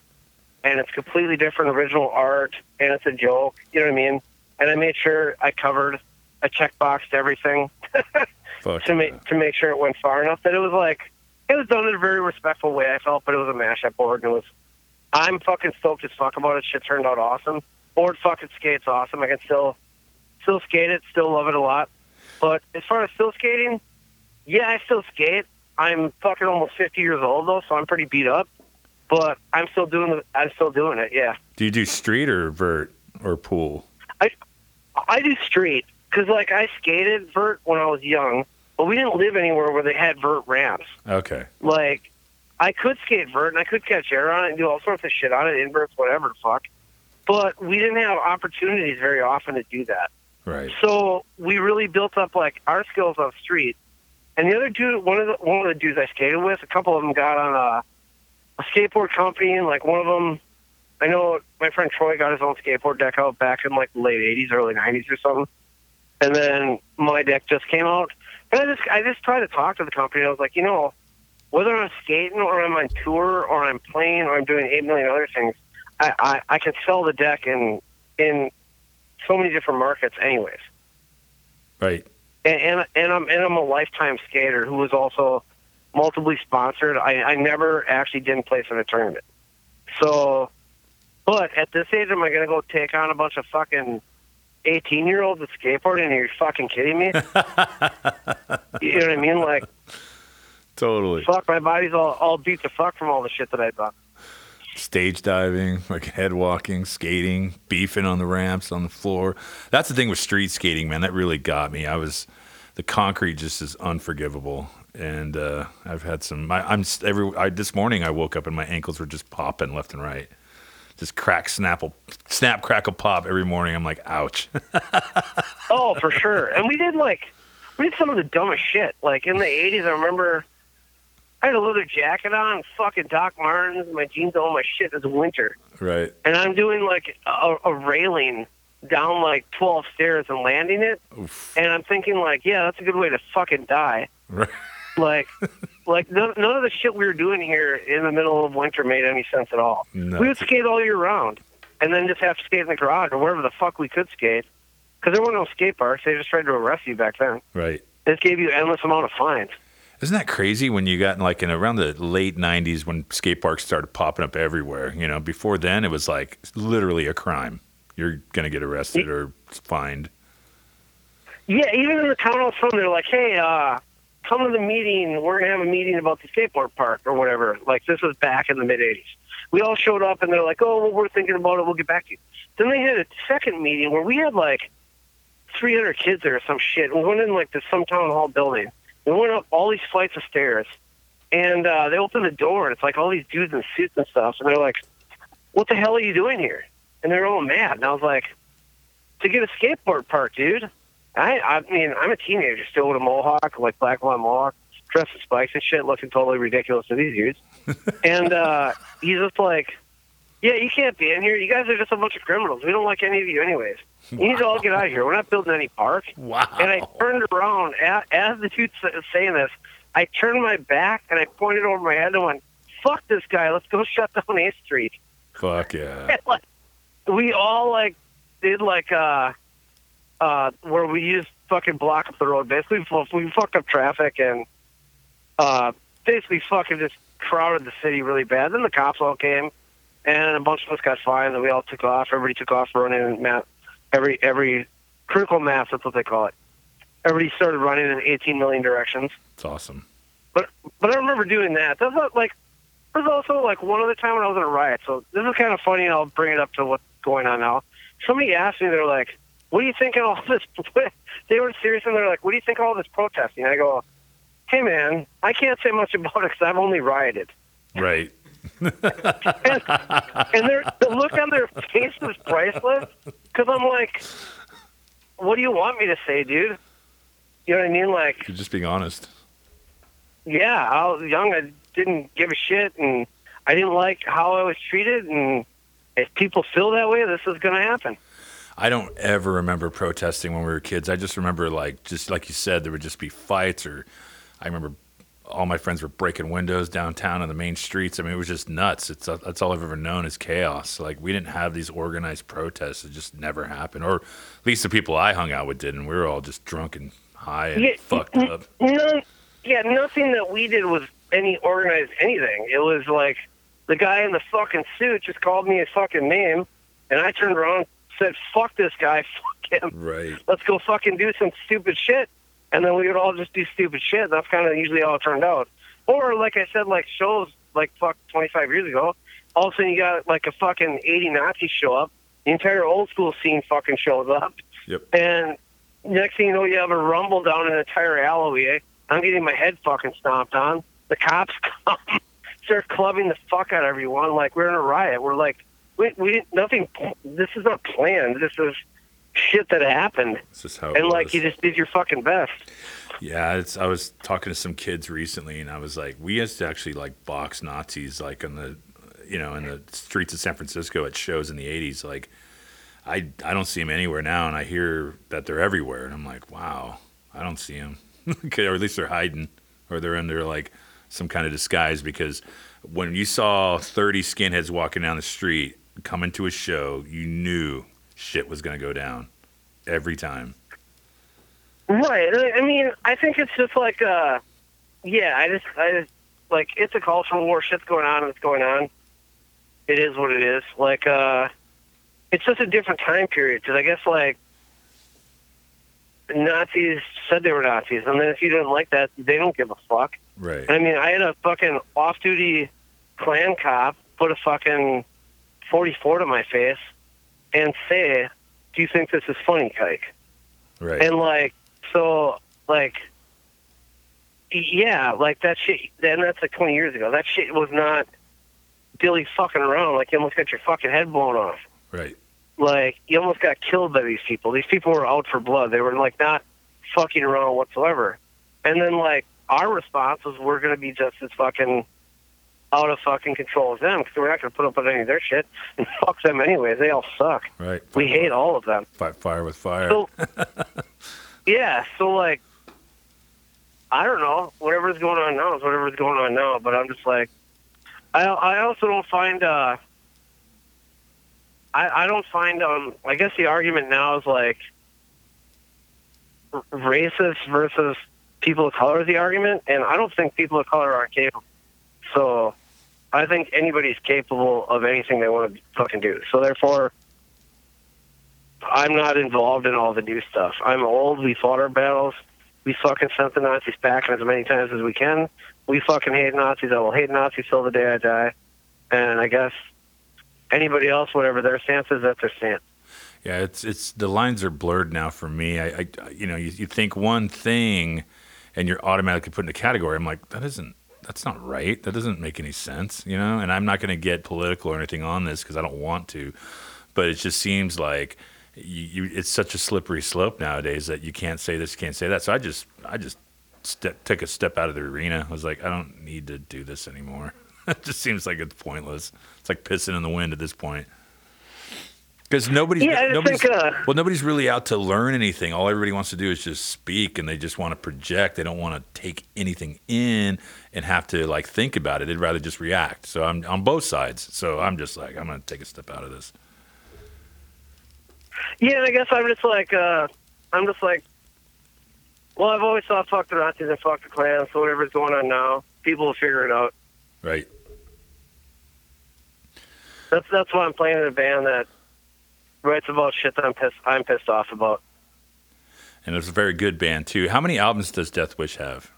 and it's completely different original art and it's a joke, you know what I mean? And I made sure I covered, I checkboxed everything to make to make sure it went far enough that it was like it was done in a very respectful way. I felt, but it was a mashup board, and it was. I'm fucking stoked as fuck about it. Shit turned out awesome. Board fucking skates awesome. I can still still skate it. Still love it a lot. But as far as still skating, yeah, I still skate. I'm fucking almost 50 years old though, so I'm pretty beat up. But I'm still doing the, I'm still doing it. Yeah. Do you do street or vert or pool? I I do street because like I skated vert when I was young, but we didn't live anywhere where they had vert ramps. Okay. Like I could skate vert and I could catch air on it and do all sorts of shit on it, inverts, whatever the fuck. But we didn't have opportunities very often to do that. Right. So we really built up like our skills on street. And the other dude, one of the one of the dudes I skated with, a couple of them got on a, a skateboard company, and like one of them, I know my friend Troy got his own skateboard deck out back in like the late '80s, early '90s or something. And then my deck just came out, and I just I just tried to talk to the company. I was like, you know, whether I'm skating or I'm on tour or I'm playing or I'm doing eight million other things, I I, I can sell the deck in in so many different markets, anyways Right. and and, and I'm and I'm a lifetime skater who was also multiply sponsored. I, I never actually didn't place in a tournament. So, but at this age, am I going to go take on a bunch of fucking eighteen year olds with skateboarding? Are you fucking kidding me? you know what I mean? Like, Totally. fuck, my body's all all beat the fuck from all the shit that I've done. Stage diving, like head walking, skating, beefing on the ramps, on the floor. That's the thing with street skating, man. That really got me. I was, the concrete just is unforgivable. And uh, I've had some. I, I'm every. I, this morning I woke up and my ankles were just popping left and right, just crack, snapple, snap, crackle, pop every morning. I'm like, ouch. Oh, for sure. And we did like we did some of the dumbest shit. Like in the eighties, I remember I had a leather jacket on, fucking Doc Martens, my jeans, all my shit. It's winter, right. and I'm doing like a, a railing down like twelve stairs and landing it, Oof. and I'm thinking like, yeah, that's a good way to fucking die. Right. Like, like none, none of the shit we were doing here in the middle of winter made any sense at all. No. We would skate all year round, and then just have to skate in the garage or wherever the fuck we could skate, because there were no skate parks. They just tried to arrest you back then. Right. This gave you endless amount of fines. Isn't that crazy when you got in like in around the late '90s when skate parks started popping up everywhere? You know, before then it was like literally a crime. You're gonna get arrested or fined. Yeah, even in the town I was from, they're like, "Hey, uh, come to the meeting. We're gonna have a meeting about the skateboard park or whatever." Like this was back in the mid '80s. We all showed up, and they're like, "Oh, well, we're thinking about it. We'll get back to you." Then they had a second meeting where we had like 300 kids there or some shit. We went in like this some town hall building. We went up all these flights of stairs, and uh, they opened the door, and it's like all these dudes in suits and stuff, and they're like, "What the hell are you doing here?" And they're all mad, and I was like, "To get a skateboard park, dude." I I mean, I'm a teenager still with a mohawk, like black blonde mohawk, dressed in spikes and shit, looking totally ridiculous to these dudes. and uh, he's just like, "Yeah, you can't be in here. You guys are just a bunch of criminals. We don't like any of you, anyways. You need to all get out of here. We're not building any park." Wow. And I turned around as, as the dude sa- saying this, I turned my back and I pointed over my head and went, "Fuck this guy! Let's go shut down Eighth Street." Fuck yeah. Like, we all like did like uh uh where we used fucking block up the road. Basically, we fucked up traffic and uh basically fucking just crowded the city really bad. Then the cops all came, and a bunch of us got fined. And we all took off. Everybody took off running math. Every every critical mass. That's what they call it. Everybody started running in 18 million directions. It's awesome. But but I remember doing that. That's not like there's also like one other time when I was in a riot. So this is kind of funny, and I'll bring it up to what's going on now. Somebody asked me, they're like, "What do you think of all this?" they were serious, and they're like, "What do you think of all this protesting?" I go, "Hey man, I can't say much about it because I've only rioted." Right. and, and their the look on their face was priceless. Because I'm like, "What do you want me to say, dude?" You know what I mean? Like, You're just being honest. yeah, I was young. I didn't give a shit, and I didn't like how I was treated. And if people feel that way, this is going to happen. I don't ever remember protesting when we were kids. I just remember like just like you said, there would just be fights, or I remember all my friends were breaking windows downtown on the main streets. I mean, it was just nuts. It's uh, that's all I've ever known is chaos. Like we didn't have these organized protests. It just never happened, or at least the people I hung out with did, and we were all just drunk and high and Yeah, fucked up. No, yeah, nothing that we did was any organized anything. It was like the guy in the fucking suit just called me a fucking name, and I turned around said, "Fuck this guy, fuck him." Right. let's go fucking do some stupid shit. And then we would all just do stupid shit. That's kind of usually how it turned out. Or, like I said, like shows like fuck 25 years ago, all of a sudden you got like a fucking 80 Nazis show up. The entire old school scene fucking shows up. Yep. And next thing you know, you have a rumble down an entire alleyway. I'm getting my head fucking stomped on. The cops come, start clubbing the fuck out of everyone. Like we're in a riot. We're like, we, we nothing, this is not planned. This is shit that happened This is how. And like was. you just did your fucking best. Yeah, it's, I was talking to some kids recently, and I was like, we used to actually like box Nazis, like on the, you know, in the streets of San Francisco at shows in the '80s. Like, I I don't see them anywhere now, and I hear that they're everywhere, and I'm like, wow, I don't see them, or at least they're hiding, or they're under like some kind of disguise. Because when you saw 30 skinheads walking down the street coming to a show, you knew shit was gonna go down every time. Right. I mean, I think it's just like, uh, yeah, I just, I just, like, it's a cultural war. Shit's going on and it's going on. It is what it is. Like, uh, it's just a different time period because I guess, like, Nazis said they were Nazis. And then if you didn't like that, they don't give a fuck. Right. I mean, I had a fucking off-duty Klan cop put a fucking 44 to my face and say, "Do you think this is funny, Kike?" Right. And like, so like, yeah, like that shit. Then that's like 20 years ago. That shit was not dilly fucking around. Like you almost got your fucking head blown off. right. Like you almost got killed by these people. These people were out for blood. They were like not fucking around whatsoever. And then like our response was we're gonna be just as fucking out of fucking control as them because we're not gonna put up with any of their shit and fuck them anyways. They all suck. Right. We hate all of them. Fight fire with fire. So yeah, so like I don't know. Whatever's going on now is whatever's going on now. But I'm just like I I also don't find uh I I don't find um I guess the argument now is like r- racist versus people of color is the argument, and I don't think people of color are capable. So I think anybody's capable of anything they want to fucking do. So therefore, I'm not involved in all the new stuff. I'm old. We fought our battles. We fucking sent the Nazis back as many times as we can. We fucking hate Nazis. I will hate Nazis till the day I die. And I guess anybody else, whatever their stance is, that's their stance. Yeah, it's it's the lines are blurred now for me. I, I you know, you, you think one thing, and you're automatically put in a category. I'm like, that isn't that's not right. That doesn't make any sense, you know. And I'm not going to get political or anything on this because I don't want to, but it just seems like you, you it's such a slippery slope nowadays that you can't say this, you can't say that. So I just I just step, took a step out of the arena. I was like, I don't need to do this anymore. it just seems like it's pointless. It's like pissing in the wind at this point. Because nobody's Yeah, nobody's think, uh, well, nobody's really out to learn anything. All everybody wants to do is just speak, and they just want to project. They don't want to take anything in and have to like think about it. They'd rather just react. So I'm on both sides. So I'm just like I'm gonna take a step out of this. Yeah, and I guess I'm just like, uh, I'm just like, well, I've always thought fuck the Nazis and fuck the Klan, so whatever's going on now, people will figure it out. Right. That's that's why I'm playing in a band that writes about shit that I'm pissed I'm pissed off about. And it's a very good band too. How many albums does Deathwish have?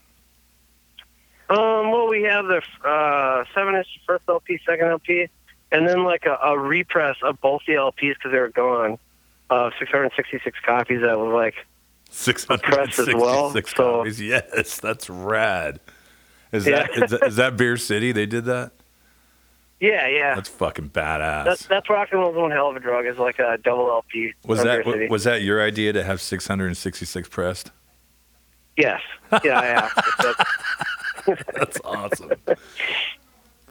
Um, well, we have the uh, seven inch first LP, second LP, and then like a, a repress of both the LPs because they were gone. Uh, 666 copies that was like Six press as well, sixty-six so- copies. Yes, that's rad. Is Yeah. that is that is that Beer City? They did that. Yeah, yeah. That's fucking badass. That's that's rock and roll's one hell of a drug. Is like a double LP. was that City. was that your idea to have 666 pressed? Yes. Yeah, yeah. That's awesome.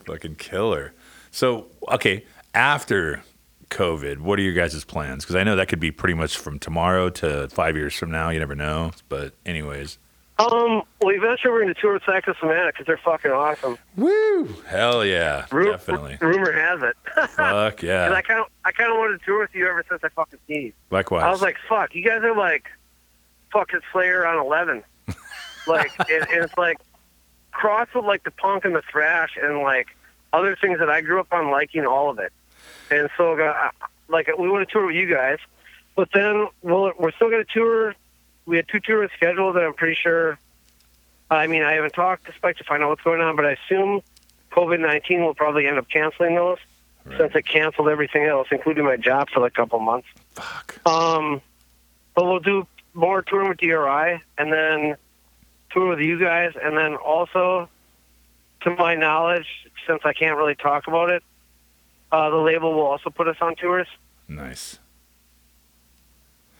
Fucking killer. So, okay, after COVID, what are your guys' plans? Because I know that could be pretty much from tomorrow to five years from now. You never know. But, anyways. Um. Well, eventually we're going to tour with Psychosomatic because they're fucking awesome. Woo! Hell yeah. Ru- Definitely. Rumor has it. Fuck yeah. And I kind of, I kind of wanted to tour with you ever since I fucking seen you. Likewise. I was like, fuck, you guys are like fucking Slayer on 11. like, and, and it's like cross with like the punk and the thrash and like other things that I grew up on liking all of it. And so, uh, like, we want to tour with you guys, but then we'll, we're still going to tour. We had two tours scheduled and I'm pretty sure. I mean, I haven't talked to Spike to find out what's going on, but I assume COVID 19 will probably end up canceling those since it canceled everything else, including my job for like a couple months. Fuck. Um, but we'll do more touring with DRI, and then tour with you guys, and then also, to my knowledge, since I can't really talk about it, uh, the label will also put us on tours. Nice.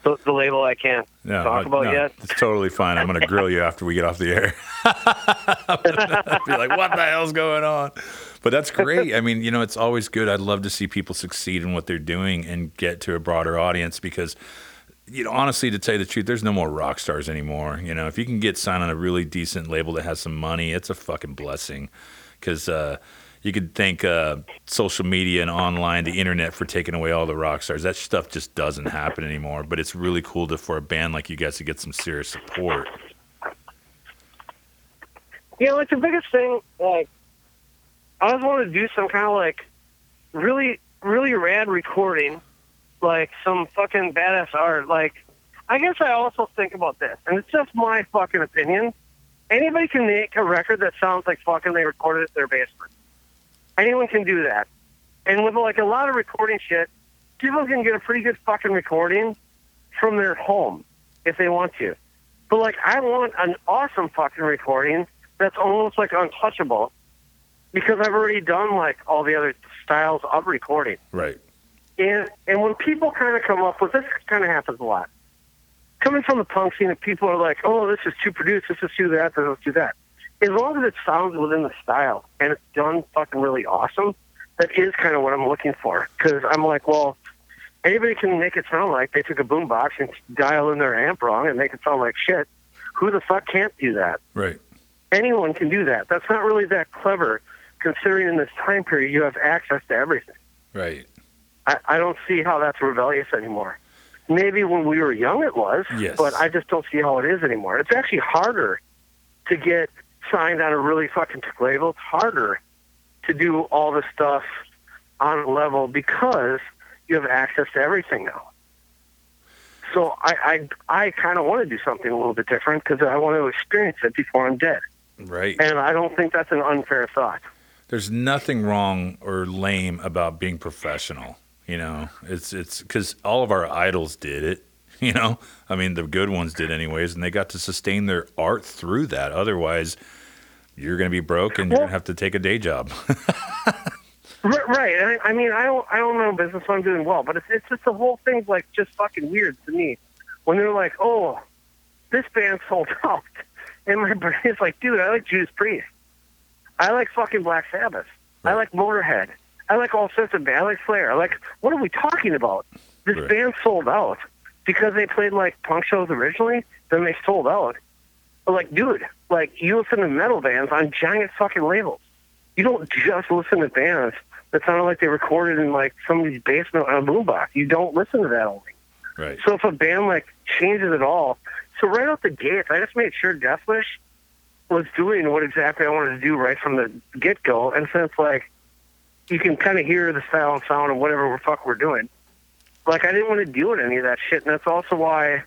The, the label I can't No, talk about no, yet. It's totally fine. I'm going to grill you after we get off the air. Be like, what the hell's going on? But that's great. I mean, you know, it's always good. I'd love to see people succeed in what they're doing and get to a broader audience because, you know, honestly, to tell you the truth, there's no more rock stars anymore. You know, if you can get signed on a really decent label that has some money, it's a fucking blessing. Because uh, you could thank uh, social media and online, the internet, for taking away all the rock stars. That stuff just doesn't happen anymore. But it's really cool to for a band like you guys to get some serious support. You know, like the biggest thing, like, I always wanted to do some kind of like really, really rad recording, like some fucking badass art. Like, I guess I also think about this, and it's just my fucking opinion. Anybody can make a record that sounds like fucking they recorded it in their basement. Anyone can do that. And with like a lot of recording shit, people can get a pretty good fucking recording from their home if they want to. But like, I want an awesome fucking recording that's almost like untouchable because I've already done like all the other styles of recording. Right. And and when people kind of come up with this, kind of happens a lot. Coming from the punk scene, people are like, "Oh, this is too produced. Let's just do that. Then let's do that." As long as it sounds within the style and it's done fucking really awesome, that is kind of what I'm looking for. Because I'm like, well, anybody can make it sound like they took a boombox and dial in their amp wrong and make it sound like shit. Who the fuck can't do that? Right. anyone can do that. That's not really that clever, considering in this time period you have access to everything. Right. I, I don't see how that's rebellious anymore. Maybe when we were young it was, Yes. but I just don't see how it is anymore. It's actually harder to get signed on a really fucking tech label. It's harder to do all the stuff on a level because you have access to everything now. So I I, I kind of want to do something a little bit different because I want to experience it before I'm dead. Right. And I don't think that's an unfair thought. There's nothing wrong or lame about being professional. You know, it's it's because all of our idols did it. You know, I mean, the good ones did anyways, and they got to sustain their art through that. Otherwise, you're going to be broke and you're going to have to take a day job. Right. right. I, mean, I don't, I don't know business, so I'm doing well, but it's, it's just the whole thing's like just fucking weird to me when they're like, oh, this band sold out. And my brain is like, dude, I like Judas Priest. I like fucking Black Sabbath. I like Motorhead. I like all sorts of bands. I like Slayer. I like, what are we talking about? This Right. band sold out because they played like punk shows originally. Then they sold out. But like, dude, like you listen to metal bands on giant fucking labels. You don't just listen to bands that sounded like they recorded in like somebody's basement on a boombox. You don't listen to that only. Right. So if a band like changes at all, so right out the gates, I just made sure Deathwish was doing what exactly I wanted to do right from the get go. And since like you can kind of hear the style and sound of whatever the fuck we're doing, like I didn't want to deal with any of that shit. And that's also why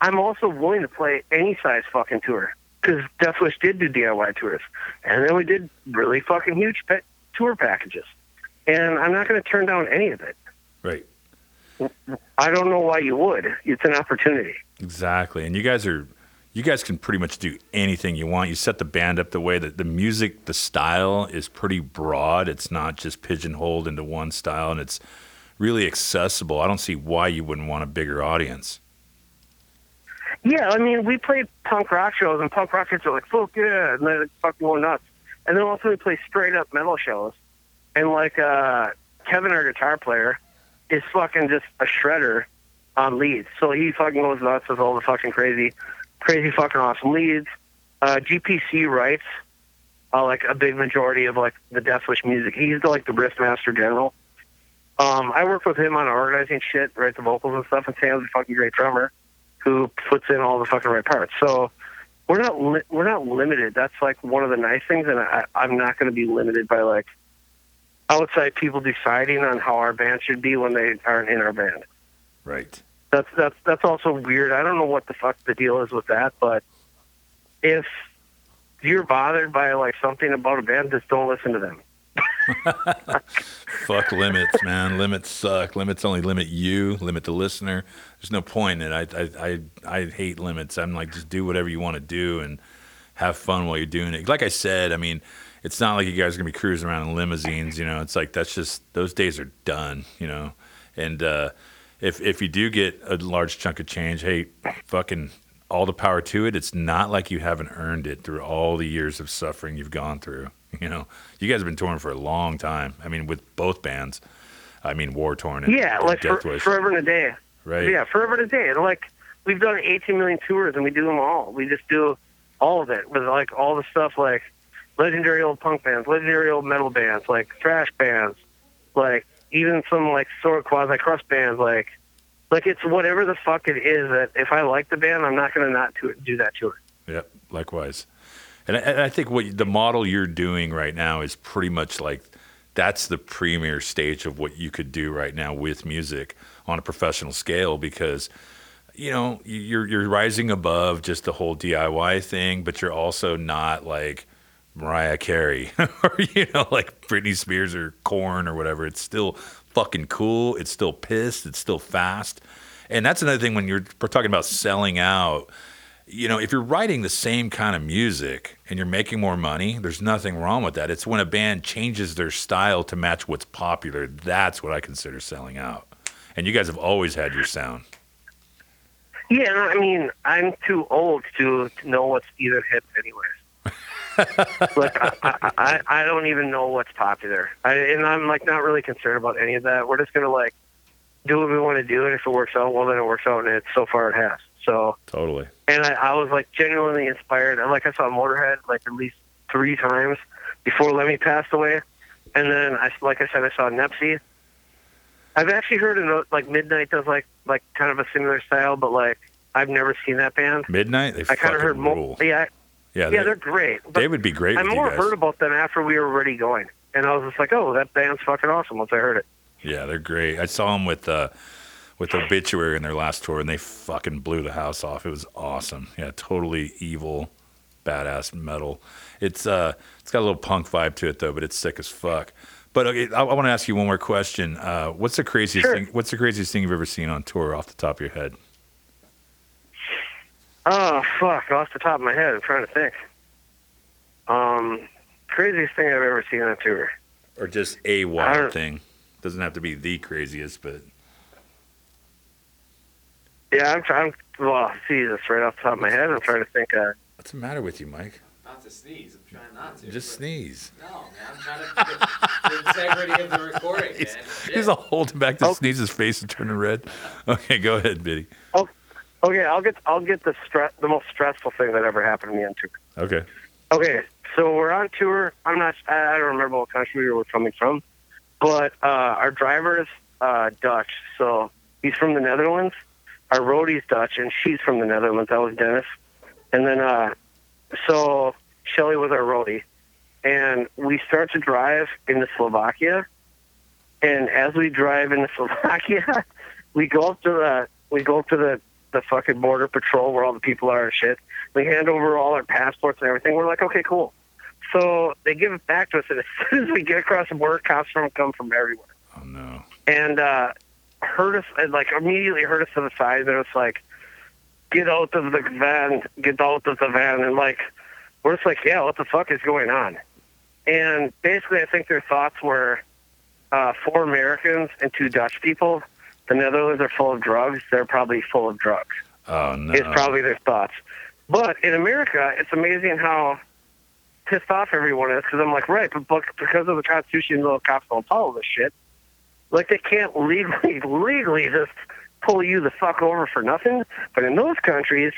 I'm also willing to play any size fucking tour because Deathwish did do DIY tours, and then we did really fucking huge pe- tour packages. And I'm not going to turn down any of it. Right. I don't know why you would. It's an opportunity. Exactly. And you guys are you guys can pretty much do anything you want. You set the band up the way that the music, the style is pretty broad. It's not just pigeonholed into one style and it's really accessible. I don't see why you wouldn't want a bigger audience. Yeah, I mean, we played punk rock shows, and punk rock kids are like, fuck yeah, and they're fucking going nuts. And then also we play straight up metal shows. And like, uh, Kevin, our guitar player, is fucking just a shredder on leads. So he fucking goes nuts with all the fucking crazy, crazy fucking awesome leads. Uh, GPC writes, uh, like a big majority of like the Deathwish music. He's the, like the riff master general. Um, I work with him on organizing shit, write the vocals and stuff, and Sam's a fucking great drummer who puts in all the fucking right parts. So we're not li- we're not limited. That's like one of the nice things, and I, I'm not going to be limited by like outside people deciding on how our band should be when they aren't in our band. Right. That's that's that's also weird. I don't know what the fuck the deal is with that, but if you're bothered by like something about a band, just don't listen to them. Fuck limits, man. Limits suck. Limits only limit you, limit the listener. There's no point in it. I, I, I, I hate limits. I'm like, just do whatever you want to do and have fun while you're doing it. Like I said, I mean, it's not like you guys are gonna be cruising around in limousines. You know, it's like that's just those days are done. You know, and uh, if if you do get a large chunk of change, hey, fucking all the power to it. It's not like you haven't earned it through all the years of suffering you've gone through. You know, you guys have been touring for a long time. I mean, with both bands. I mean, War Torn and, Yeah, and like for, Deathwish, forever and a day. right? Yeah, forever and a day. And like we've done 18 million tours, and we do them all. We just do all of it with like all the stuff like legendary old punk bands, legendary old metal bands, like thrash bands, like even some like sort of quasi crust bands. Like, like it's whatever the fuck it is that if I like the band, I'm not gonna not to do that tour. Yep, likewise. And I, and I think what the model you're doing right now is pretty much like that's the premier stage of what you could do right now with music on a professional scale because you know you- you're you're rising above just the whole DIY thing, but you're also not like Mariah Carey or you know like Britney Spears or Korn or whatever. It's still fucking cool. It's still pissed. It's still fast. And that's another thing when you're we're talking about selling out you know, if you're writing the same kind of music and you're making more money, there's nothing wrong with that. It's when a band changes their style to match what's popular. That's what I consider selling out. And you guys have always had your sound. Yeah, I mean, I'm too old to, to know what's either hip, anyways. like, I, I, I don't even know what's popular, I, and I'm like not really concerned about any of that. We're just gonna like do what we want to do, and if it works out, well, then it works out, and it so far it has. So, Totally. And I, I was like genuinely inspired. And like I saw Motorhead like at least three times before Lemmy passed away, and then I like I said I saw Nepsi. I've actually heard of like Midnight does like like kind of a similar style, but like I've never seen that band. Midnight, they I kind of heard more. Yeah, yeah, yeah, they, they're great. They would be great I more heard about them after we were already going, and I was just like, oh, that band's fucking awesome once I heard it. Yeah, they're great. I saw them with uh, with Obituary in their last tour, and they fucking blew the house off. It was awesome. Yeah, totally evil, badass metal. It's uh, it's got a little punk vibe to it though, but it's sick as fuck. But okay, I, I want to ask you one more question. Uh, what's the craziest Sure. thing? What's the craziest thing you've ever seen on tour, off the top of your head? Oh fuck! Off the top of my head, I'm trying to think. Um, craziest thing I've ever seen on tour. Or just a wild thing? Doesn't have to be the craziest, but Yeah, I'm trying. Well, see, that's right off the top of my head. I'm trying to think. Uh, what's the matter with you, Mike? Not to sneeze. I'm trying not to. Just sneeze. No, man. I'm trying to keep the integrity of the recording, man. He's all holding back to sneeze his face and turning red. Okay, go ahead, Biddy. Okay, I'll get I'll get the stress the most stressful thing that ever happened to me on tour. Okay. Okay, so we're on tour. I'm not. I I don't remember what country we were coming from, but uh, our driver is uh, Dutch, so he's from the Netherlands. Our roadie's Dutch, and she's from the Netherlands. That was Dennis, and then uh, so Shelly was our roadie, and we start to drive into Slovakia, and as we drive into Slovakia, we go up to the we go up to the the fucking border patrol where all the people are and shit. We hand over all our passports and everything. We're like, okay, cool. So they give it back to us, and as soon as we get across the border, cops from come from everywhere Oh no. and uh, heard us and like immediately heard us to the side. And it was like, "Get out of the van! Get out of the van!" And like, we're just like, "Yeah, what the fuck is going on?" And basically, I think their thoughts were uh, four Americans and two Dutch people. The Netherlands are full of drugs. They're probably full of drugs Oh no. is probably their thoughts. But in America, it's amazing how pissed off everyone is because I'm like, right, but because of the Constitution, the cops don't follow this shit. Like they can't legally legally just pull you the fuck over for nothing. But in those countries,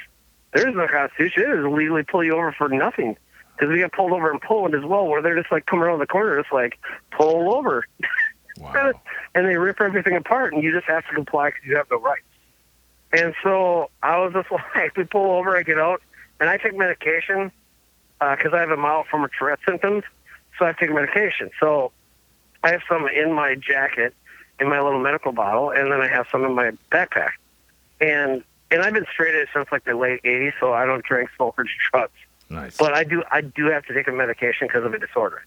there is no Constitution. It is legally pull you over for nothing. Because we got pulled over in Poland as well, where they're just like come around the corner, just like pull over, Wow. and they rip everything apart, and you just have to comply because you have no rights. And so I was just like, we pull over, I get out, and I take medication uh, because I have a mild form of Tourette symptoms. So I take medication. So I have some in my jacket, in my little medical bottle, and then I have some in my backpack. And and I've been straight edge since like the late '80s, so I don't drink, smoke, or drugs. Nice. But I do I do have to take a medication because of a disorder.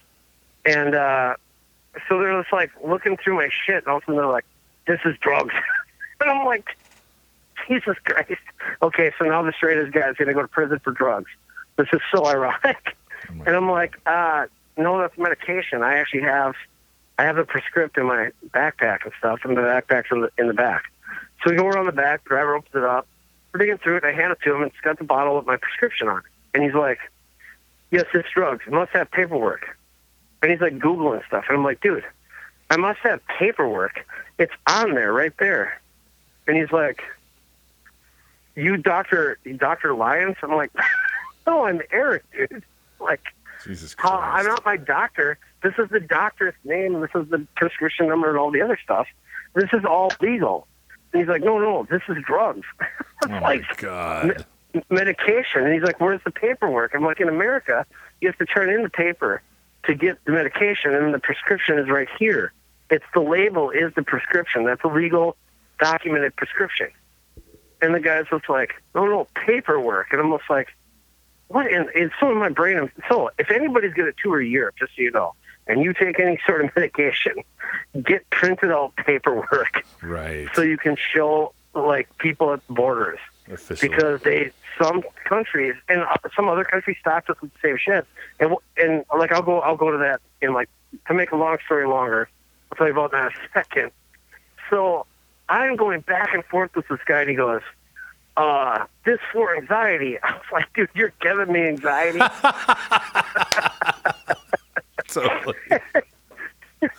And uh, so they're just like looking through my shit, and all of a sudden they're like, "This is drugs," and I'm like, "Jesus Christ!" Okay, so now the straight edge guy's gonna go to prison for drugs. This is so ironic. Oh And I'm like, uh, "No, that's medication. I actually have." I have a prescript in my backpack and stuff, and the backpack's in the in the back. So we go around the back. Driver opens it up. We're digging through it. I hand it to him. and It's got the bottle with my prescription on it. And he's like, "Yes, it's drugs. It must have paperwork." And he's like googling stuff. And I'm like, "Dude, I must have paperwork. It's on there, right there." And he's like, "You, Doctor Doctor Lyons?" I'm like, "No, I'm Eric, dude." Like, Jesus Christ. I'm not my doctor. This is the doctor's name. This is the prescription number and all the other stuff. This is all legal. And he's like, no, no, this is drugs. Oh my like God. medication. And he's like, where's the paperwork? I'm like, in America, you have to turn in the paper to get the medication, and the prescription is right here. It's the label is the prescription. That's a legal, documented prescription. And the guy's just like, no, no, paperwork. And I'm just like, what? And it's so in my brain. I'm, so if anybody's going to tour Europe, just so you know, and you take any sort of medication, get printed out paperwork Right. so you can show like people at the borders Official. because they some countries and uh, some other countries stopped us with the same shit. And and like I'll go I'll go to that in like to make a long story longer. I'll tell you about that in a second. So I'm going back and forth with this guy, and he goes, uh, "This for anxiety." I was like, "Dude, you're giving me anxiety." Totally.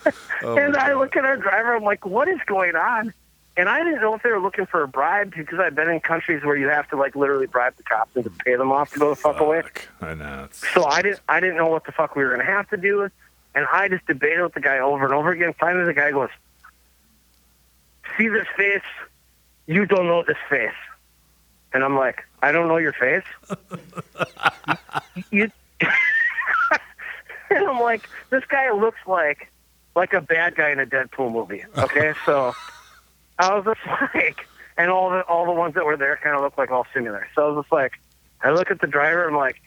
Oh and I God. look at our driver. I'm like, "What is going on?" And I didn't know if they were looking for a bribe because I've been in countries where you have to like literally bribe the cops and to pay them off to go the fuck away. I know. It's, So I didn't I didn't know what the fuck we were gonna have to do, and I just debated with the guy over and over again. Finally, the guy goes, "See this face? You don't know this face." And I'm like, "I don't know your face." you. and I'm like, "This guy looks like like a bad guy in a Deadpool movie." Okay, so I was just like, and all the all the ones that were there kind of looked like all similar. So I was just like, I look at the driver. I'm like.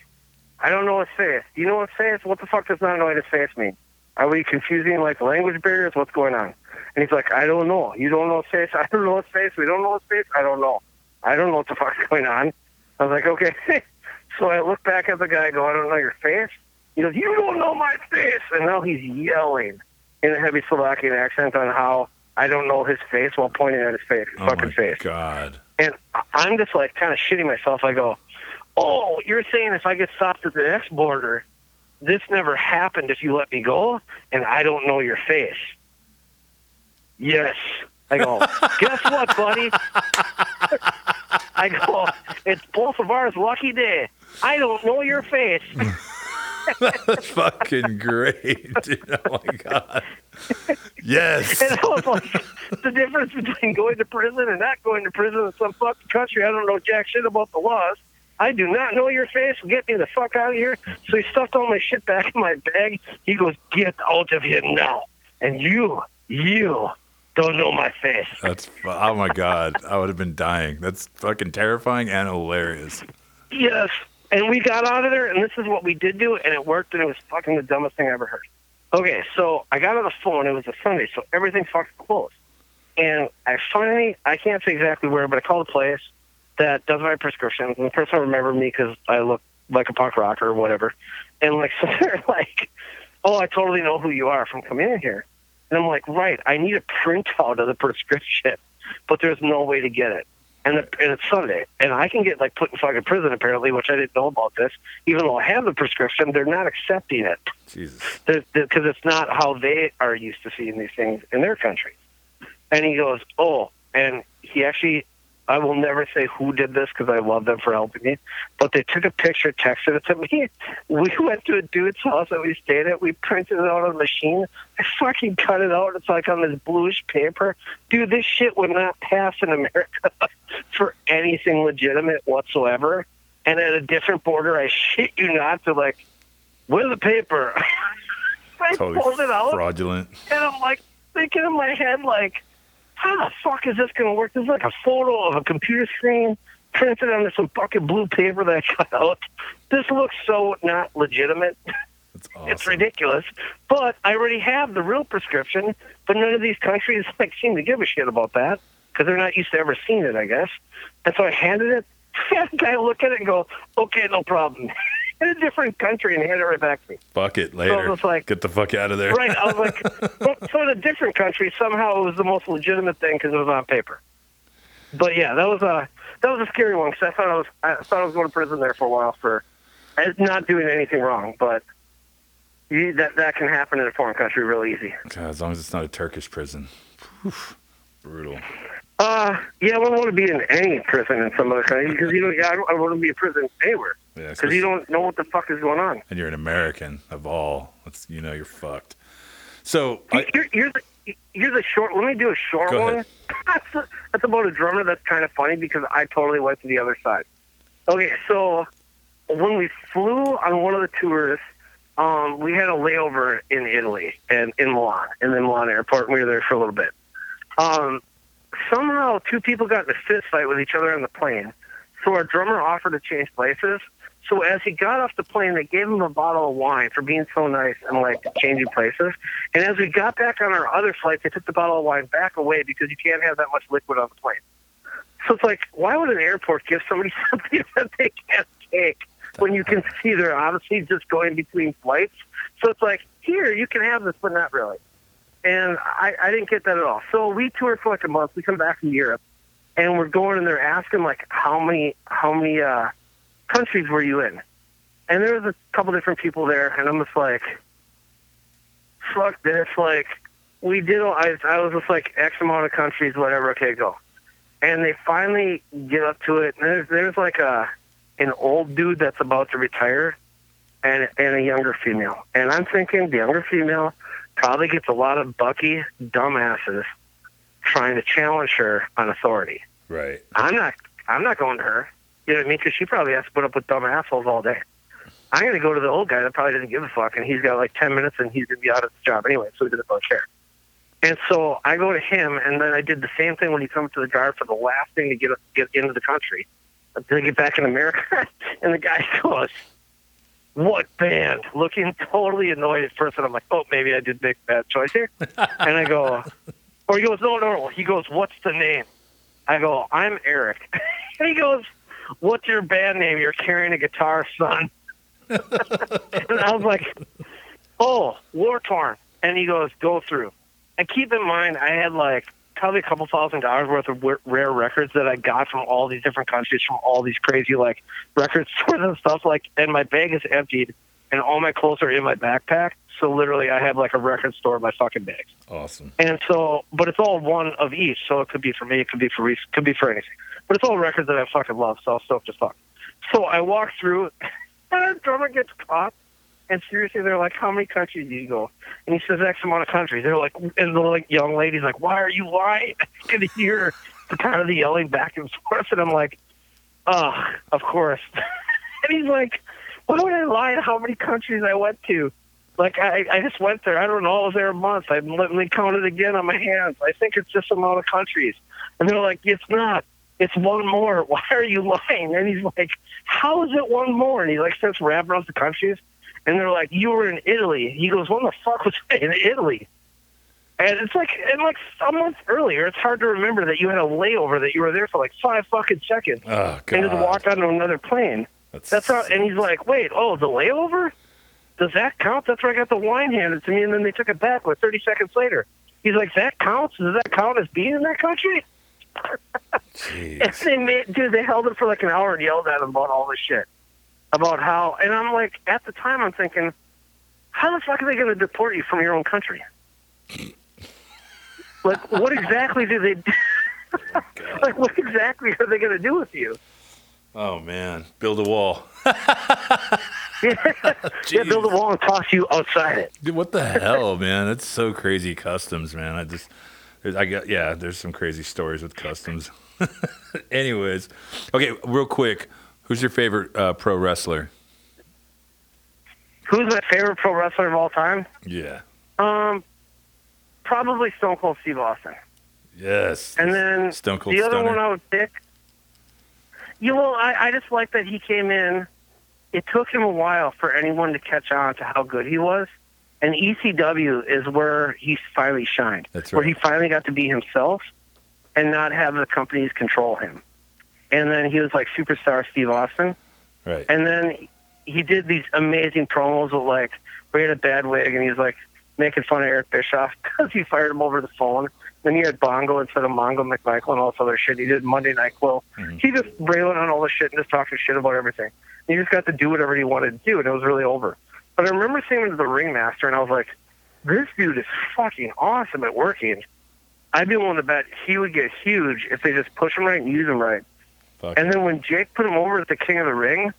I don't know his face. Do you know his face? What the fuck does not knowing his face mean? Are we confusing like language barriers? What's going on? And he's like, I don't know. You don't know his face. I don't know his face. We don't know his face. I don't know. I don't know what the fuck's going on. I was like, okay. so I look back at the guy. I go, I don't know your face. He goes, you don't know my face. And now he's yelling in a heavy Slovakian accent on how I don't know his face while pointing at his face, his oh fucking face. God. And I'm just like kind of shitting myself. I go, Oh, you're saying if I get stopped at the next border, this never happened if you let me go, and I don't know your face. Yes. I go, guess what, buddy? I go, it's both of ours lucky day. I don't know your face. That's fucking great, dude. Oh my god. Yes. And I was like, the difference between going to prison and not going to prison in some fucking country, I don't know jack shit about the laws. I do not know your face. Get me the fuck out of here. So he stuffed all my shit back in my bag. He goes, get out of here now. And you, you don't know my face. That's oh my god. I would have been dying. That's fucking terrifying and hilarious. Yes. And we got out of there, and this is what we did do, and it worked, and it was fucking the dumbest thing I ever heard. Okay, so I got on the phone. It was a Sunday, so everything fucking closed. And I finally, I can't say exactly where, but I called a place that does my prescriptions, and the person remembered me because I look like a punk rocker or whatever. And like, so they're like, "Oh, I totally know who you are from coming in here." And I'm like, "Right, I need a printout of the prescription, but there's no way to get it." And, the, and it's Sunday, and I can get like put in fucking prison apparently, which I didn't know about this. Even though I have the prescription, they're not accepting it Jesus. because it's not how they are used to seeing these things in their country. And he goes, "Oh," and he actually, I will never say who did this because I love them for helping me, but they took a picture, texted it to me. We went to a dude's house that we stayed at. We printed it out on a machine. I fucking cut it out. It's like on this bluish paper. Dude, this shit would not pass in America for anything legitimate whatsoever. And at a different border, I shit you not, to like, where's the paper? I Totally pulled it out, fraudulent. and I'm like thinking in my head, like, how the fuck is this going to work? This is like a photo of a computer screen printed on some fucking blue paper that I cut out. This looks so not legitimate. Awesome. It's ridiculous. But I already have the real prescription, but none of these countries like seem to give a shit about that because they're not used to ever seeing it, I guess. And so I handed it. A guy look at it and go, "Okay, no problem." In a different country and hand it right back to me. Fuck it later. was like- Get the fuck out of there. Right. I was like, so in a different country, somehow it was the most legitimate thing because it was on paper. But yeah, that was a that was a scary one because I thought I was I thought I was going to prison there for a while for uh, not doing anything wrong, but you, that that can happen in a foreign country real easy. God, as long as it's not a Turkish prison. Whew. Brutal. Uh, yeah, I wouldn't want to be in any prison in some other country because you know yeah, I don't, I don't want to be in prison anywhere Yeah, because you don't know what the fuck is going on. and you're an American of all. That's you know you're fucked. So I, Here, here's a, here's a short. Let me do a short one. That's, a, that's about a drummer. That's kind of funny because I totally went to the other side. Okay, so when we flew on one of the tours, um, we had a layover in Italy and in Milan, in the Milan airport. And we were there for a little bit. Um, somehow, two people got in a fist fight with each other on the plane. So our drummer offered to change places. So as he got off the plane, they gave him a bottle of wine for being so nice and like changing places. And as we got back on our other flight, they took the bottle of wine back away because you can't have that much liquid on the plane. So it's like, why would an airport give somebody something that they can't take when you can see they're obviously just going between flights? So it's like, here, you can have this, but not really. And I, I didn't get that at all. So we toured for like a month. We come back from Europe, and we're going and they're asking like, how many, how many uh, countries were you in? And there was a couple different people there, and I'm just like, fuck this. Like, we did. I, I was just like X amount of countries, whatever. Okay, go. And they finally get up to it. And there's there's like a an old dude that's about to retire, and and a younger female. And I'm thinking the younger female probably gets a lot of bucky dumbasses trying to challenge her on authority. right. I'm not. I'm not going to her. You know what I mean? Because she probably has to put up with dumb assholes all day. I'm going to go to the old guy that probably doesn't give a fuck, and he's got like ten minutes, and he's going to be out of his job anyway, so he doesn't really care. And so I go to him, and then I did the same thing when you come to the guard for the last thing to get get into the country, to get back in America. and the guy goes, "What band?" Looking totally annoyed at first, and I'm like, "Oh, maybe I did make a bad choice here." and I go, or he goes, "No, no, no." He goes, "What's the name?" I go, "I'm Eric." and he goes, "What's your band name? You're carrying a guitar, son." and I was like, "Oh, War Torn." And he goes, "Go through." And keep in mind, I had like probably a couple thousand dollars worth of rare records that I got from all these different countries, from all these crazy like record stores and stuff. Like, and my bag is emptied, and all my clothes are in my backpack. So literally, I have like a record store in my fucking bags. Awesome. And so, but it's all one of each. So it could be for me, it could be for Reese, it could be for anything. But it's all records that I fucking love. So I'm stoked as fuck. So I walk through, and a drummer gets caught. And seriously, they're like, "How many countries do you go?" And he says, "X amount of countries." They're like, and the like young lady's like, "Why are you lying?" I can hear the kind of the yelling back and forth, and I'm like, "Oh, of course." and he's like, "Why would I lie to how many countries I went to?" Like I, I just went there. I don't know. I was there a month. I let me count it again on my hands. I think it's this amount of countries. And they're like, it's not. It's one more. Why are you lying? And he's like, how is it one more? And he like starts rapping off the countries. And they're like, you were in Italy. He goes, when the fuck was I in Italy? And it's like, and like a month earlier, it's hard to remember that you had a layover that you were there for like five fucking seconds Oh and just walked onto another plane. That's, That's how, and he's like, wait, oh, the layover? Does that count? That's where I got the wine handed to me, and then they took it back like 30 seconds later. He's like, that counts? Does that count as being in that country? And they made, dude, they held it for like an hour and yelled at him about all this shit. About how, and I'm like, at the time, I'm thinking, how the fuck are they going to deport you from your own country? Like, what exactly do they do? like, what exactly are they going to do with you? Oh man, build a wall. Yeah, build a wall and toss you outside it. Dude, what the hell, man? That's so crazy. Customs, man. I just, I got, yeah. There's some crazy stories with customs. Anyways, okay, real quick. Who's your favorite uh, pro wrestler? Who's my favorite pro wrestler of all time? Yeah. Um, probably Stone Cold Steve Austin. Yes. And then Stone Cold the other Stunner. one I would pick. You know, I, I just like that he came in. It took him a while for anyone to catch on to how good he was. And ECW is where he finally shined. That's right. Where he finally got to be himself and not have the companies control him. And then he was like superstar Steve Austin. Right. And then he did these amazing promos with like, we had a bad wig, and he's like making fun of Eric Bischoff because he fired him over the phone. Then he had Bongo instead of Mongo McMichael and all this other shit. He did Monday Nyquil. Mhm. He just railing on all this shit and just talking shit about everything. And he just got to do whatever he wanted to do, and it was really over. But I remember seeing him as the ringmaster, and I was like, this dude is fucking awesome at working. I'd be willing to bet he would get huge if they just push him right and use him right. Fuck. And then when Jake put him over at the King of the Ring,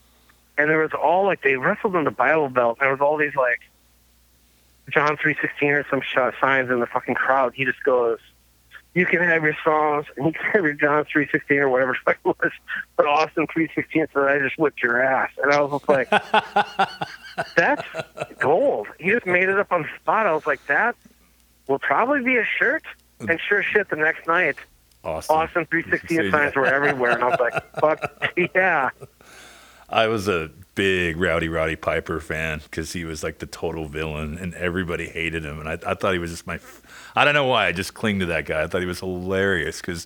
and there was all like they wrestled in the Bible Belt, and there was all these like John three sixteen or some shot signs in the fucking crowd. He just goes, "You can have your songs, and you can have your John three sixteen or whatever the fuck it was, but Austin three sixteen so I just whipped your ass." And I was like, "That's gold." He just made it up on the spot. I was like, "That will probably be a shirt." And sure shit, the next night, Awesome. Austin 316 Yeah. signs were everywhere, and I was like, "Fuck yeah!" I was a big Rowdy Roddy Piper fan because he was like the total villain and everybody hated him. And I, I thought he was just my, I don't know why. I just cling to that guy. I thought he was hilarious because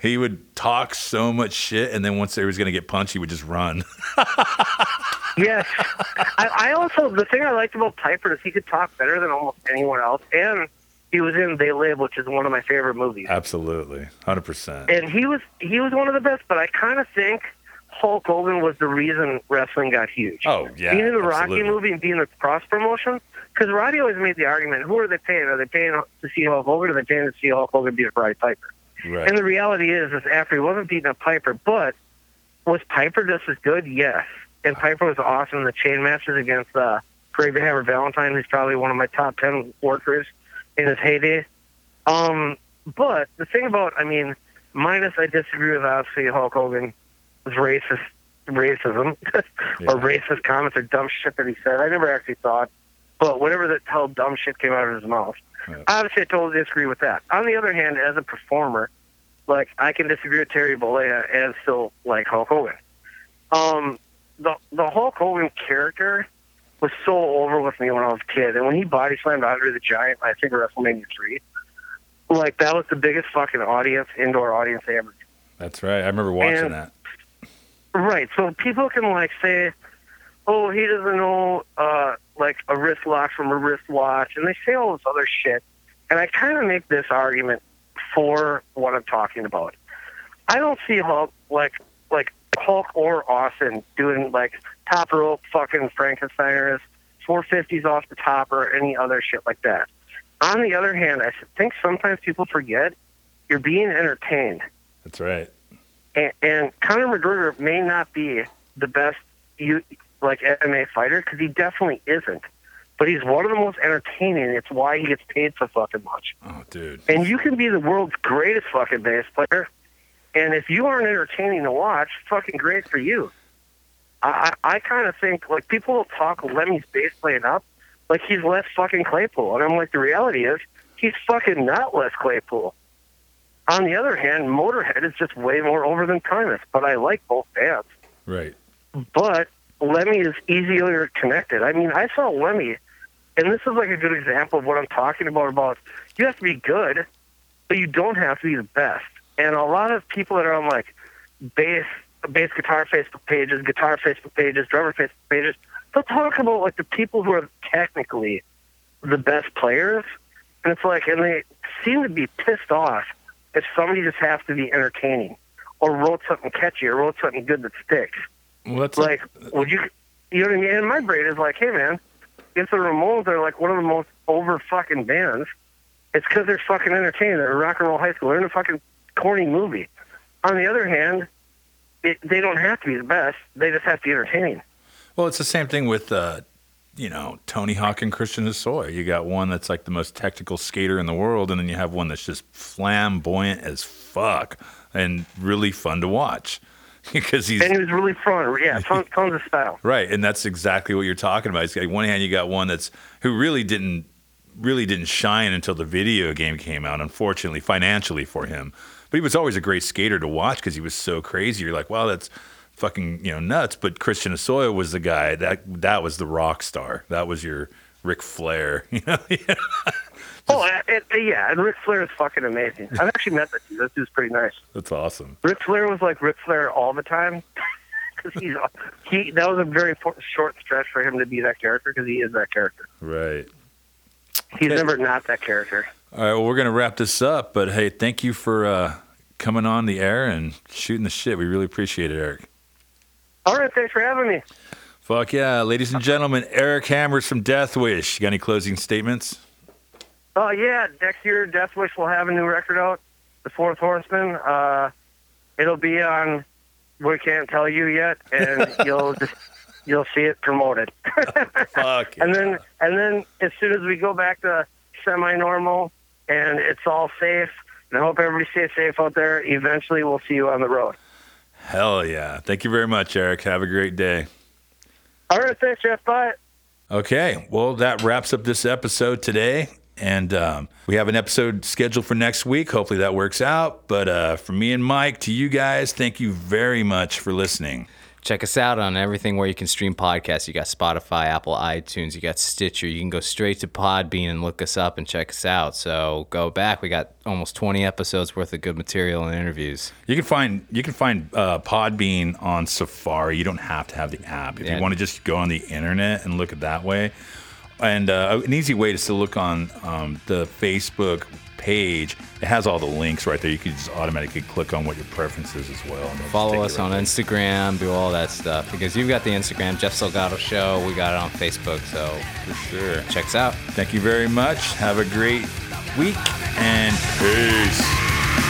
he would talk so much shit. And then once there was going to get punched, he would just run. Yes, I, I also the thing I liked about Piper is he could talk better than almost anyone else, and he was in They Live, which is one of my favorite movies. Absolutely. 100%. And he was he was one of the best, but I kind of think Hulk Hogan was the reason wrestling got huge. Oh, yeah. being in the absolutely. Rocky movie and being the cross promotion, because Roddy always made the argument: who are they paying? Are they paying to see Hulk Hogan, or are they paying to see Hulk Hogan beat up Roddy Piper? Right. And the reality is, is after he wasn't beating up Piper, but was Piper just as good? Yes. And Piper was awesome in the chain matches against uh, the Hammer Valentine, who's probably one of my top ten workers in his heyday. Um, but the thing about, I mean, minus I disagree with obviously Hulk Hogan was racist, racism Yeah. or racist comments or dumb shit that he said. I never actually thought, but whatever that hell dumb shit came out of his mouth. Right. Obviously, I totally disagree with that. On the other hand, as a performer, like I can disagree with Terry Bollea and still like Hulk Hogan. Um, the the Hulk Hogan character was so over with me when I was a kid, and when he body slammed Andre the Giant, I think WrestleMania three, like that was the biggest fucking audience, indoor audience I ever. That's right. I remember watching And- that. Right. So people can like say, "Oh, he doesn't know uh, like a wrist lock from a wristwatch," and they say all this other shit. And I kind of make this argument for what I'm talking about. I don't see Hulk like like Hulk or Austin doing like top rope fucking Frankensteiners, 450s off the top, or any other shit like that. On the other hand, I think sometimes people forget you're being entertained. That's right. And, and Conor McGregor may not be the best you like MMA fighter because he definitely isn't. But he's one of the most entertaining. It's why he gets paid so fucking much. Oh, dude. And you can be the world's greatest fucking bass player, and if you aren't entertaining to watch, fucking great for you. I I, kind of think like people will talk Lemmy's bass playing up like he's Les fucking Claypool, and I'm like the reality is he's fucking not Les Claypool. On the other hand, Motorhead is just way more over than Primus, but I like both bands. Right. But Lemmy is easier connected. I mean, I saw Lemmy, and this is like a good example of what I'm talking about. About you have to be good, but you don't have to be the best. And a lot of people that are on like bass, bass guitar Facebook pages, guitar Facebook pages, drummer Facebook pages, they'll talk about like the people who are technically the best players, and it's like, and they seem to be pissed off if somebody just has to be entertaining or wrote something catchy or wrote something good that sticks. Well, that's Like, would you, you know what I mean? And my brain is like, hey man, if the Ramones are like one of the most over fucking bands, it's because they're fucking entertaining. They're rock and roll high school. They're in a fucking corny movie. On the other hand, it, they don't have to be the best. They just have to be entertaining. Well, it's the same thing with, uh, you know, Tony Hawk and Christian Hosoi. You got one that's like the most technical skater in the world, and then you have one that's just flamboyant as fuck and really fun to watch because he's And he was really fun. Yeah, tons, tons of style. right, and that's exactly what you're talking about. It's like one hand you got one that's who really didn't really didn't shine until the video game came out. Unfortunately, financially for him, but he was always a great skater to watch because he was so crazy. You're like, wow, that's fucking you know nuts. But Christian Hosoi was the guy that that was the rock star. That was your Ric Flair. You know, Oh, it, it, yeah, and Ric Flair is fucking amazing. I've actually met that dude. That dude's pretty nice. that's awesome. Ric Flair was like Ric Flair all the time. Because he's he that was a very short stretch for him to be that character because he is that character. Right. He's Okay. never not that character. All right. Well, we're gonna wrap this up. But hey, thank you for uh, coming on the air and shooting the shit. We really appreciate it, Eric. All right, thanks for having me. Fuck yeah, ladies and gentlemen, Eric Hammers from Deathwish. You got any closing statements? Oh yeah, next year Deathwish will have a new record out, The Fourth Horseman. Uh, it'll be on. We can't tell you yet, and you'll just you'll see it promoted. Fuck. and then and then as soon as we go back to semi-normal and it's all safe, and I hope everybody stays safe out there. Eventually, we'll see you on the road. Hell yeah. Thank you very much, Eric. Have a great day. All right, thanks, Jeff. Bye. Okay, well, that wraps up this episode today. And um, we have an episode scheduled for next week. Hopefully that works out. But uh, from me and Mike to you guys, thank you very much for listening. Check us out on everything where you can stream podcasts. You got Spotify, Apple, iTunes, you got Stitcher. You can go straight to Podbean and look us up and check us out. So go back. We got almost 20 episodes worth of good material and interviews. You can find you can find uh, Podbean on Safari. You don't have to have the app. If Yeah. you want to just go on the internet and look at that way, and uh, an easy way is to look on um, the Facebook page. It has all the links right there. You can just automatically click on what your preference is as well. and Follow us right on there. Instagram, do all that stuff. Because you've got the Instagram, Jeff Salgado Show. We got it on Facebook. So for sure. check us out. Thank you very much. Have a great week and peace.